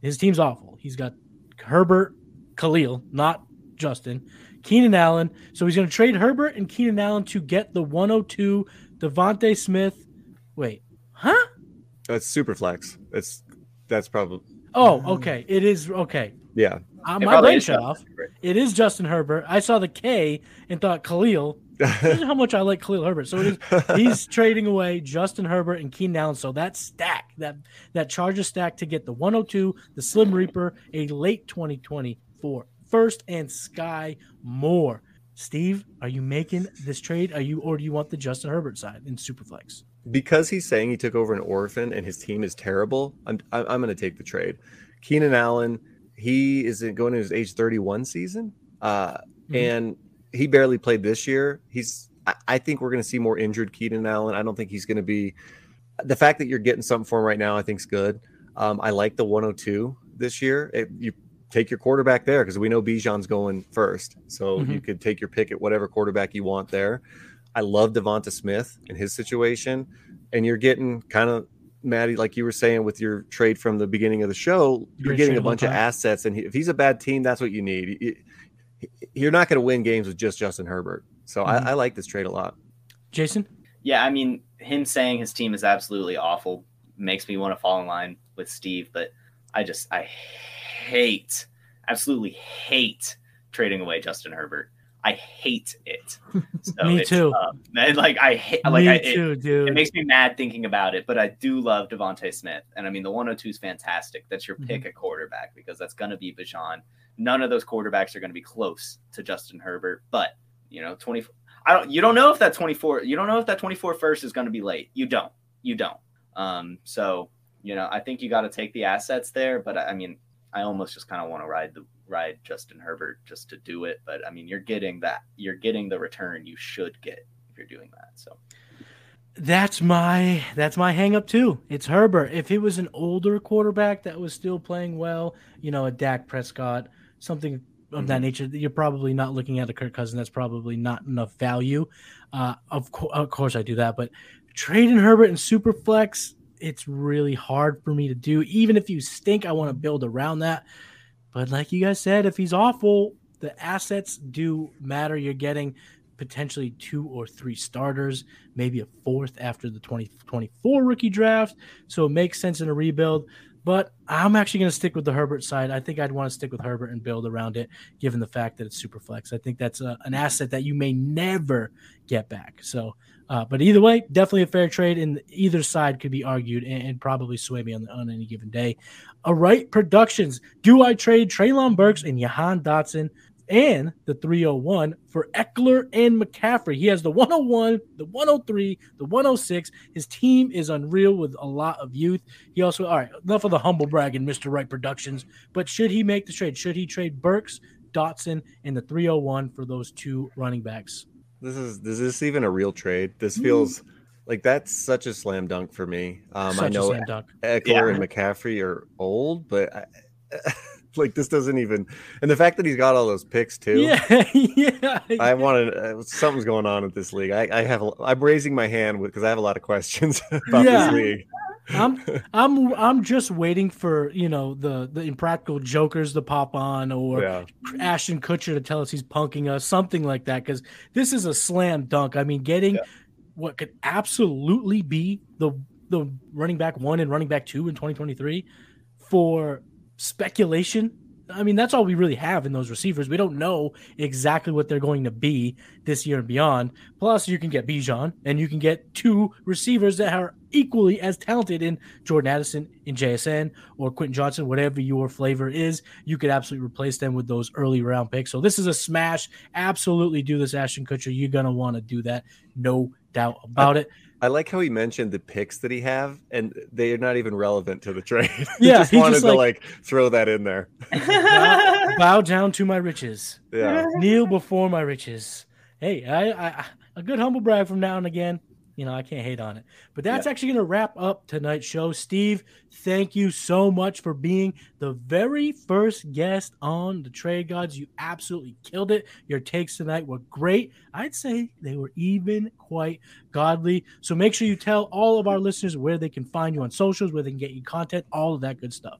his team's awful. He's got Herbert, Khalil, not Justin, Keenan Allen. So he's going to trade Herbert and Keenan Allen to get the 102 DeVonta Smith. Wait, huh? That's super flex. It's that's probably Oh, okay. It is okay. yeah. Uh, my brain shut off. Herbert. It is Justin Herbert. I saw the K and thought Khalil. This is how much I like Khalil Herbert. So it is, (laughs) he's trading away Justin Herbert and Keenan Allen. So that stack, that that Charger stack to get the 102, the Slim Reaper, a late 2024 first, and Skyy Moore. Steve, are you making this trade? Are you or do you want the Justin Herbert side in Superflex? because he's saying he took over an orphan and his team is terrible, I'm I'm, I'm going to take the trade. Keenan Allen, he is going to his age 31 season, uh, Mhm. and he barely played this year. He's I, I think we're going to see more injured Keenan Allen. I don't think he's going to be. The fact that you're getting something for him right now, I think is good. Um, I like the 102 this year. It, you take your quarterback there because we know Bijan's going first, so Mhm. you could take your pick at whatever quarterback you want there. I love Devonta Smith in his situation, and you're getting kind of Maddie, like you were saying with your trade from the beginning of the show, you're Great getting a of all bunch of assets, and he, if he's a bad team, that's what you need. You- You're not going to win games with just Justin Herbert, so Mhm. I, I like this trade a lot. Jason? Yeah, I mean, him saying his team is absolutely awful makes me want to fall in line with Steve, but I just I hate, absolutely hate trading away Justin Herbert. I hate it. (laughs) So Me too. Uh, man, like I hate, like Me I, it, too, dude. it makes me mad thinking about it, but I do love DeVonta Smith, and I mean the 102 is fantastic. That's your pick at quarterback because that's going to be Bijan. None of those quarterbacks are going to be close to Justin Herbert, but you know, 20. I don't. You don't know if that 24. You don't know if that 24 first is going to be late. You don't. You don't. Um. So you know, I think you got to take the assets there, but I mean, I almost just kind of want to ride the ride Justin Herbert just to do it. But I mean, you're getting that. You're getting the return you should get if you're doing that. So. That's my that's my hang up too. It's Herbert. If it was an older quarterback that was still playing well, you know, a Dak Prescott, something of that nature, you're probably not looking at a Kirk Cousin. That's probably not enough value. Uh, of, co- of course, I do that, but trading Herbert and Superflex, it's really hard for me to do. Even if you stink, I want to build around that. But like you guys said, if he's awful, the assets do matter. You're getting potentially two or three starters, maybe a fourth after the 2024 rookie draft. So it makes sense in a rebuild. But I'm actually going to stick with the Herbert side. I think I'd want to stick with Herbert and build around it, given the fact that it's super flex. I think that's a, an asset that you may never get back. So, uh, but either way, definitely a fair trade, and either side could be argued and, and probably sway me on, on any given day. All right, Productions. Do I trade Treylon Burks and Jahan Dotson and the 301 for Ekeler and McCaffrey. He has the 101, the 103, the 106. His team is unreal with a lot of youth. He also, all right, enough of the humble bragging, Mr. Wright Productions. But should he make the trade? Should he trade Burks, Dotson, and the 301 for those two running backs? This is is this even a real trade? This Mm. feels like that's such a slam dunk for me. Um, Such I a know slam dunk. Ekeler Yeah. and McCaffrey are old, but I, (laughs) (laughs) like this doesn't even. And the fact that he's got all those picks too. Yeah, (laughs) yeah. I wanted uh, something's going on with this league. I, I have. A, I'm raising my hand because I have a lot of questions (laughs) about Yeah. this league. I'm I'm I'm just waiting for you know the the impractical jokers to pop on or Yeah. Ashton Kutcher to tell us he's punking us, something like that. Because this is a slam dunk. I mean, getting Yeah. what could absolutely be the the running back one and running back two in 2023 for speculation. I mean, that's all we really have in those receivers. We don't know exactly what they're going to be this year and beyond. Plus, you can get Bijan and you can get two receivers that are equally as talented in Jordan Addison, in JSN, or Quentin Johnston, whatever your flavor is. You could absolutely replace them with those early round picks. So this is a smash. Absolutely do this, Ashton Kutcher. You're gonna want to do that, no doubt about it. I like how he mentioned the picks that he have, and they are not even relevant to the trade. (laughs) Yeah, he just he wanted just, to like- like throw that in there. (laughs) Bow, bow down to my riches. Yeah, kneel before my riches. Hey, I, I a good humble brag from now and again. You know, I can't hate on it. But that's actually going to wrap up tonight's show. Steve, thank you so much for being the very first guest on the Trade Gods. You absolutely killed it. Your takes tonight were great. I'd say they were even quite godly. So make sure you tell all of our listeners where they can find you on socials, where they can get you content, all of that good stuff.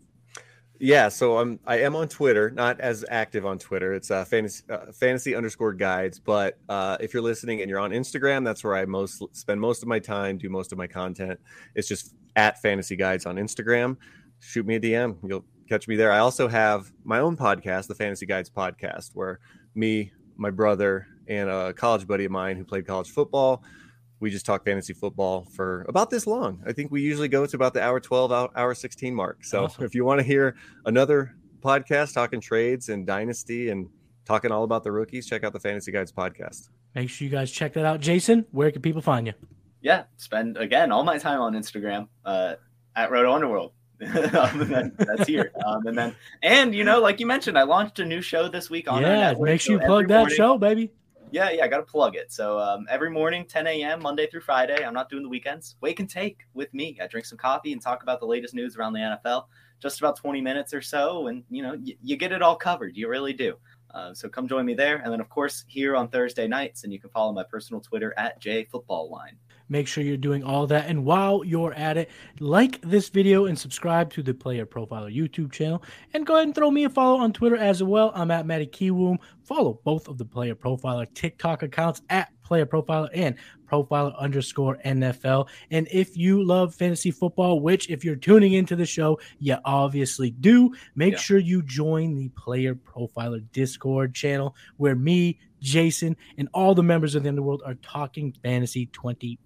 Yeah. So I'm I am on Twitter, not as active on Twitter. It's uh, fantasy uh, fantasy underscore guides. But uh, if you're listening and you're on Instagram, that's where I most spend most of my time, do most of my content. It's just at fantasy guides on Instagram. Shoot me a DM. You'll catch me there. I also have my own podcast, the Fantasy Guides podcast, where me, my brother, and a college buddy of mine who played college football. We just talk fantasy football for about this long. I think we usually go to about the hour 12, hour, hour 16 mark. So Awesome. if you want to hear another podcast talking trades and dynasty and talking all about the rookies, check out the Fantasy Guides podcast. Make sure you guys check that out. Jason, where can people find you? yeah, spend again all my time on Instagram uh, at Roto Underworld. (laughs) um, then, that's here. Um, and then, and you know, like you mentioned, I launched a new show this week on. yeah, network, make sure so you plug that morning- show, baby. Yeah, yeah, I got to plug it. So um, every morning, 10 a.m., Monday through Friday. I'm not doing the weekends. Wake and take with me. I drink some coffee and talk about the latest news around the NFL. Just about 20 minutes or so, and you know, y- you get it all covered. You really do. Uh, so come join me there, and then of course here on Thursday nights, and you can follow my personal Twitter at jfootballwine. Make sure you're doing all that. And while you're at it, like this video and subscribe to the Player Profiler YouTube channel. And go ahead and throw me a follow on Twitter as well. I'm at Matty Kiwoom. Follow both of the Player Profiler TikTok accounts at Player Profiler and Profiler underscore NFL. And if you love fantasy football, which if you're tuning into the show, you obviously do, make Yeah. sure you join the Player Profiler Discord channel where me, Jason, and all the members of the underworld are talking fantasy 24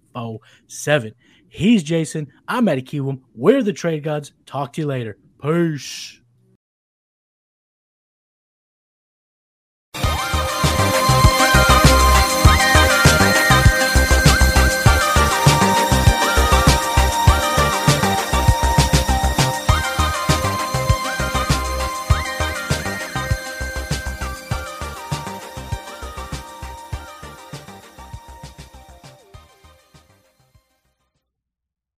7. He's Jason. I'm Matty Kiwoom. We're the Trade Gods. Talk to you later. Peace.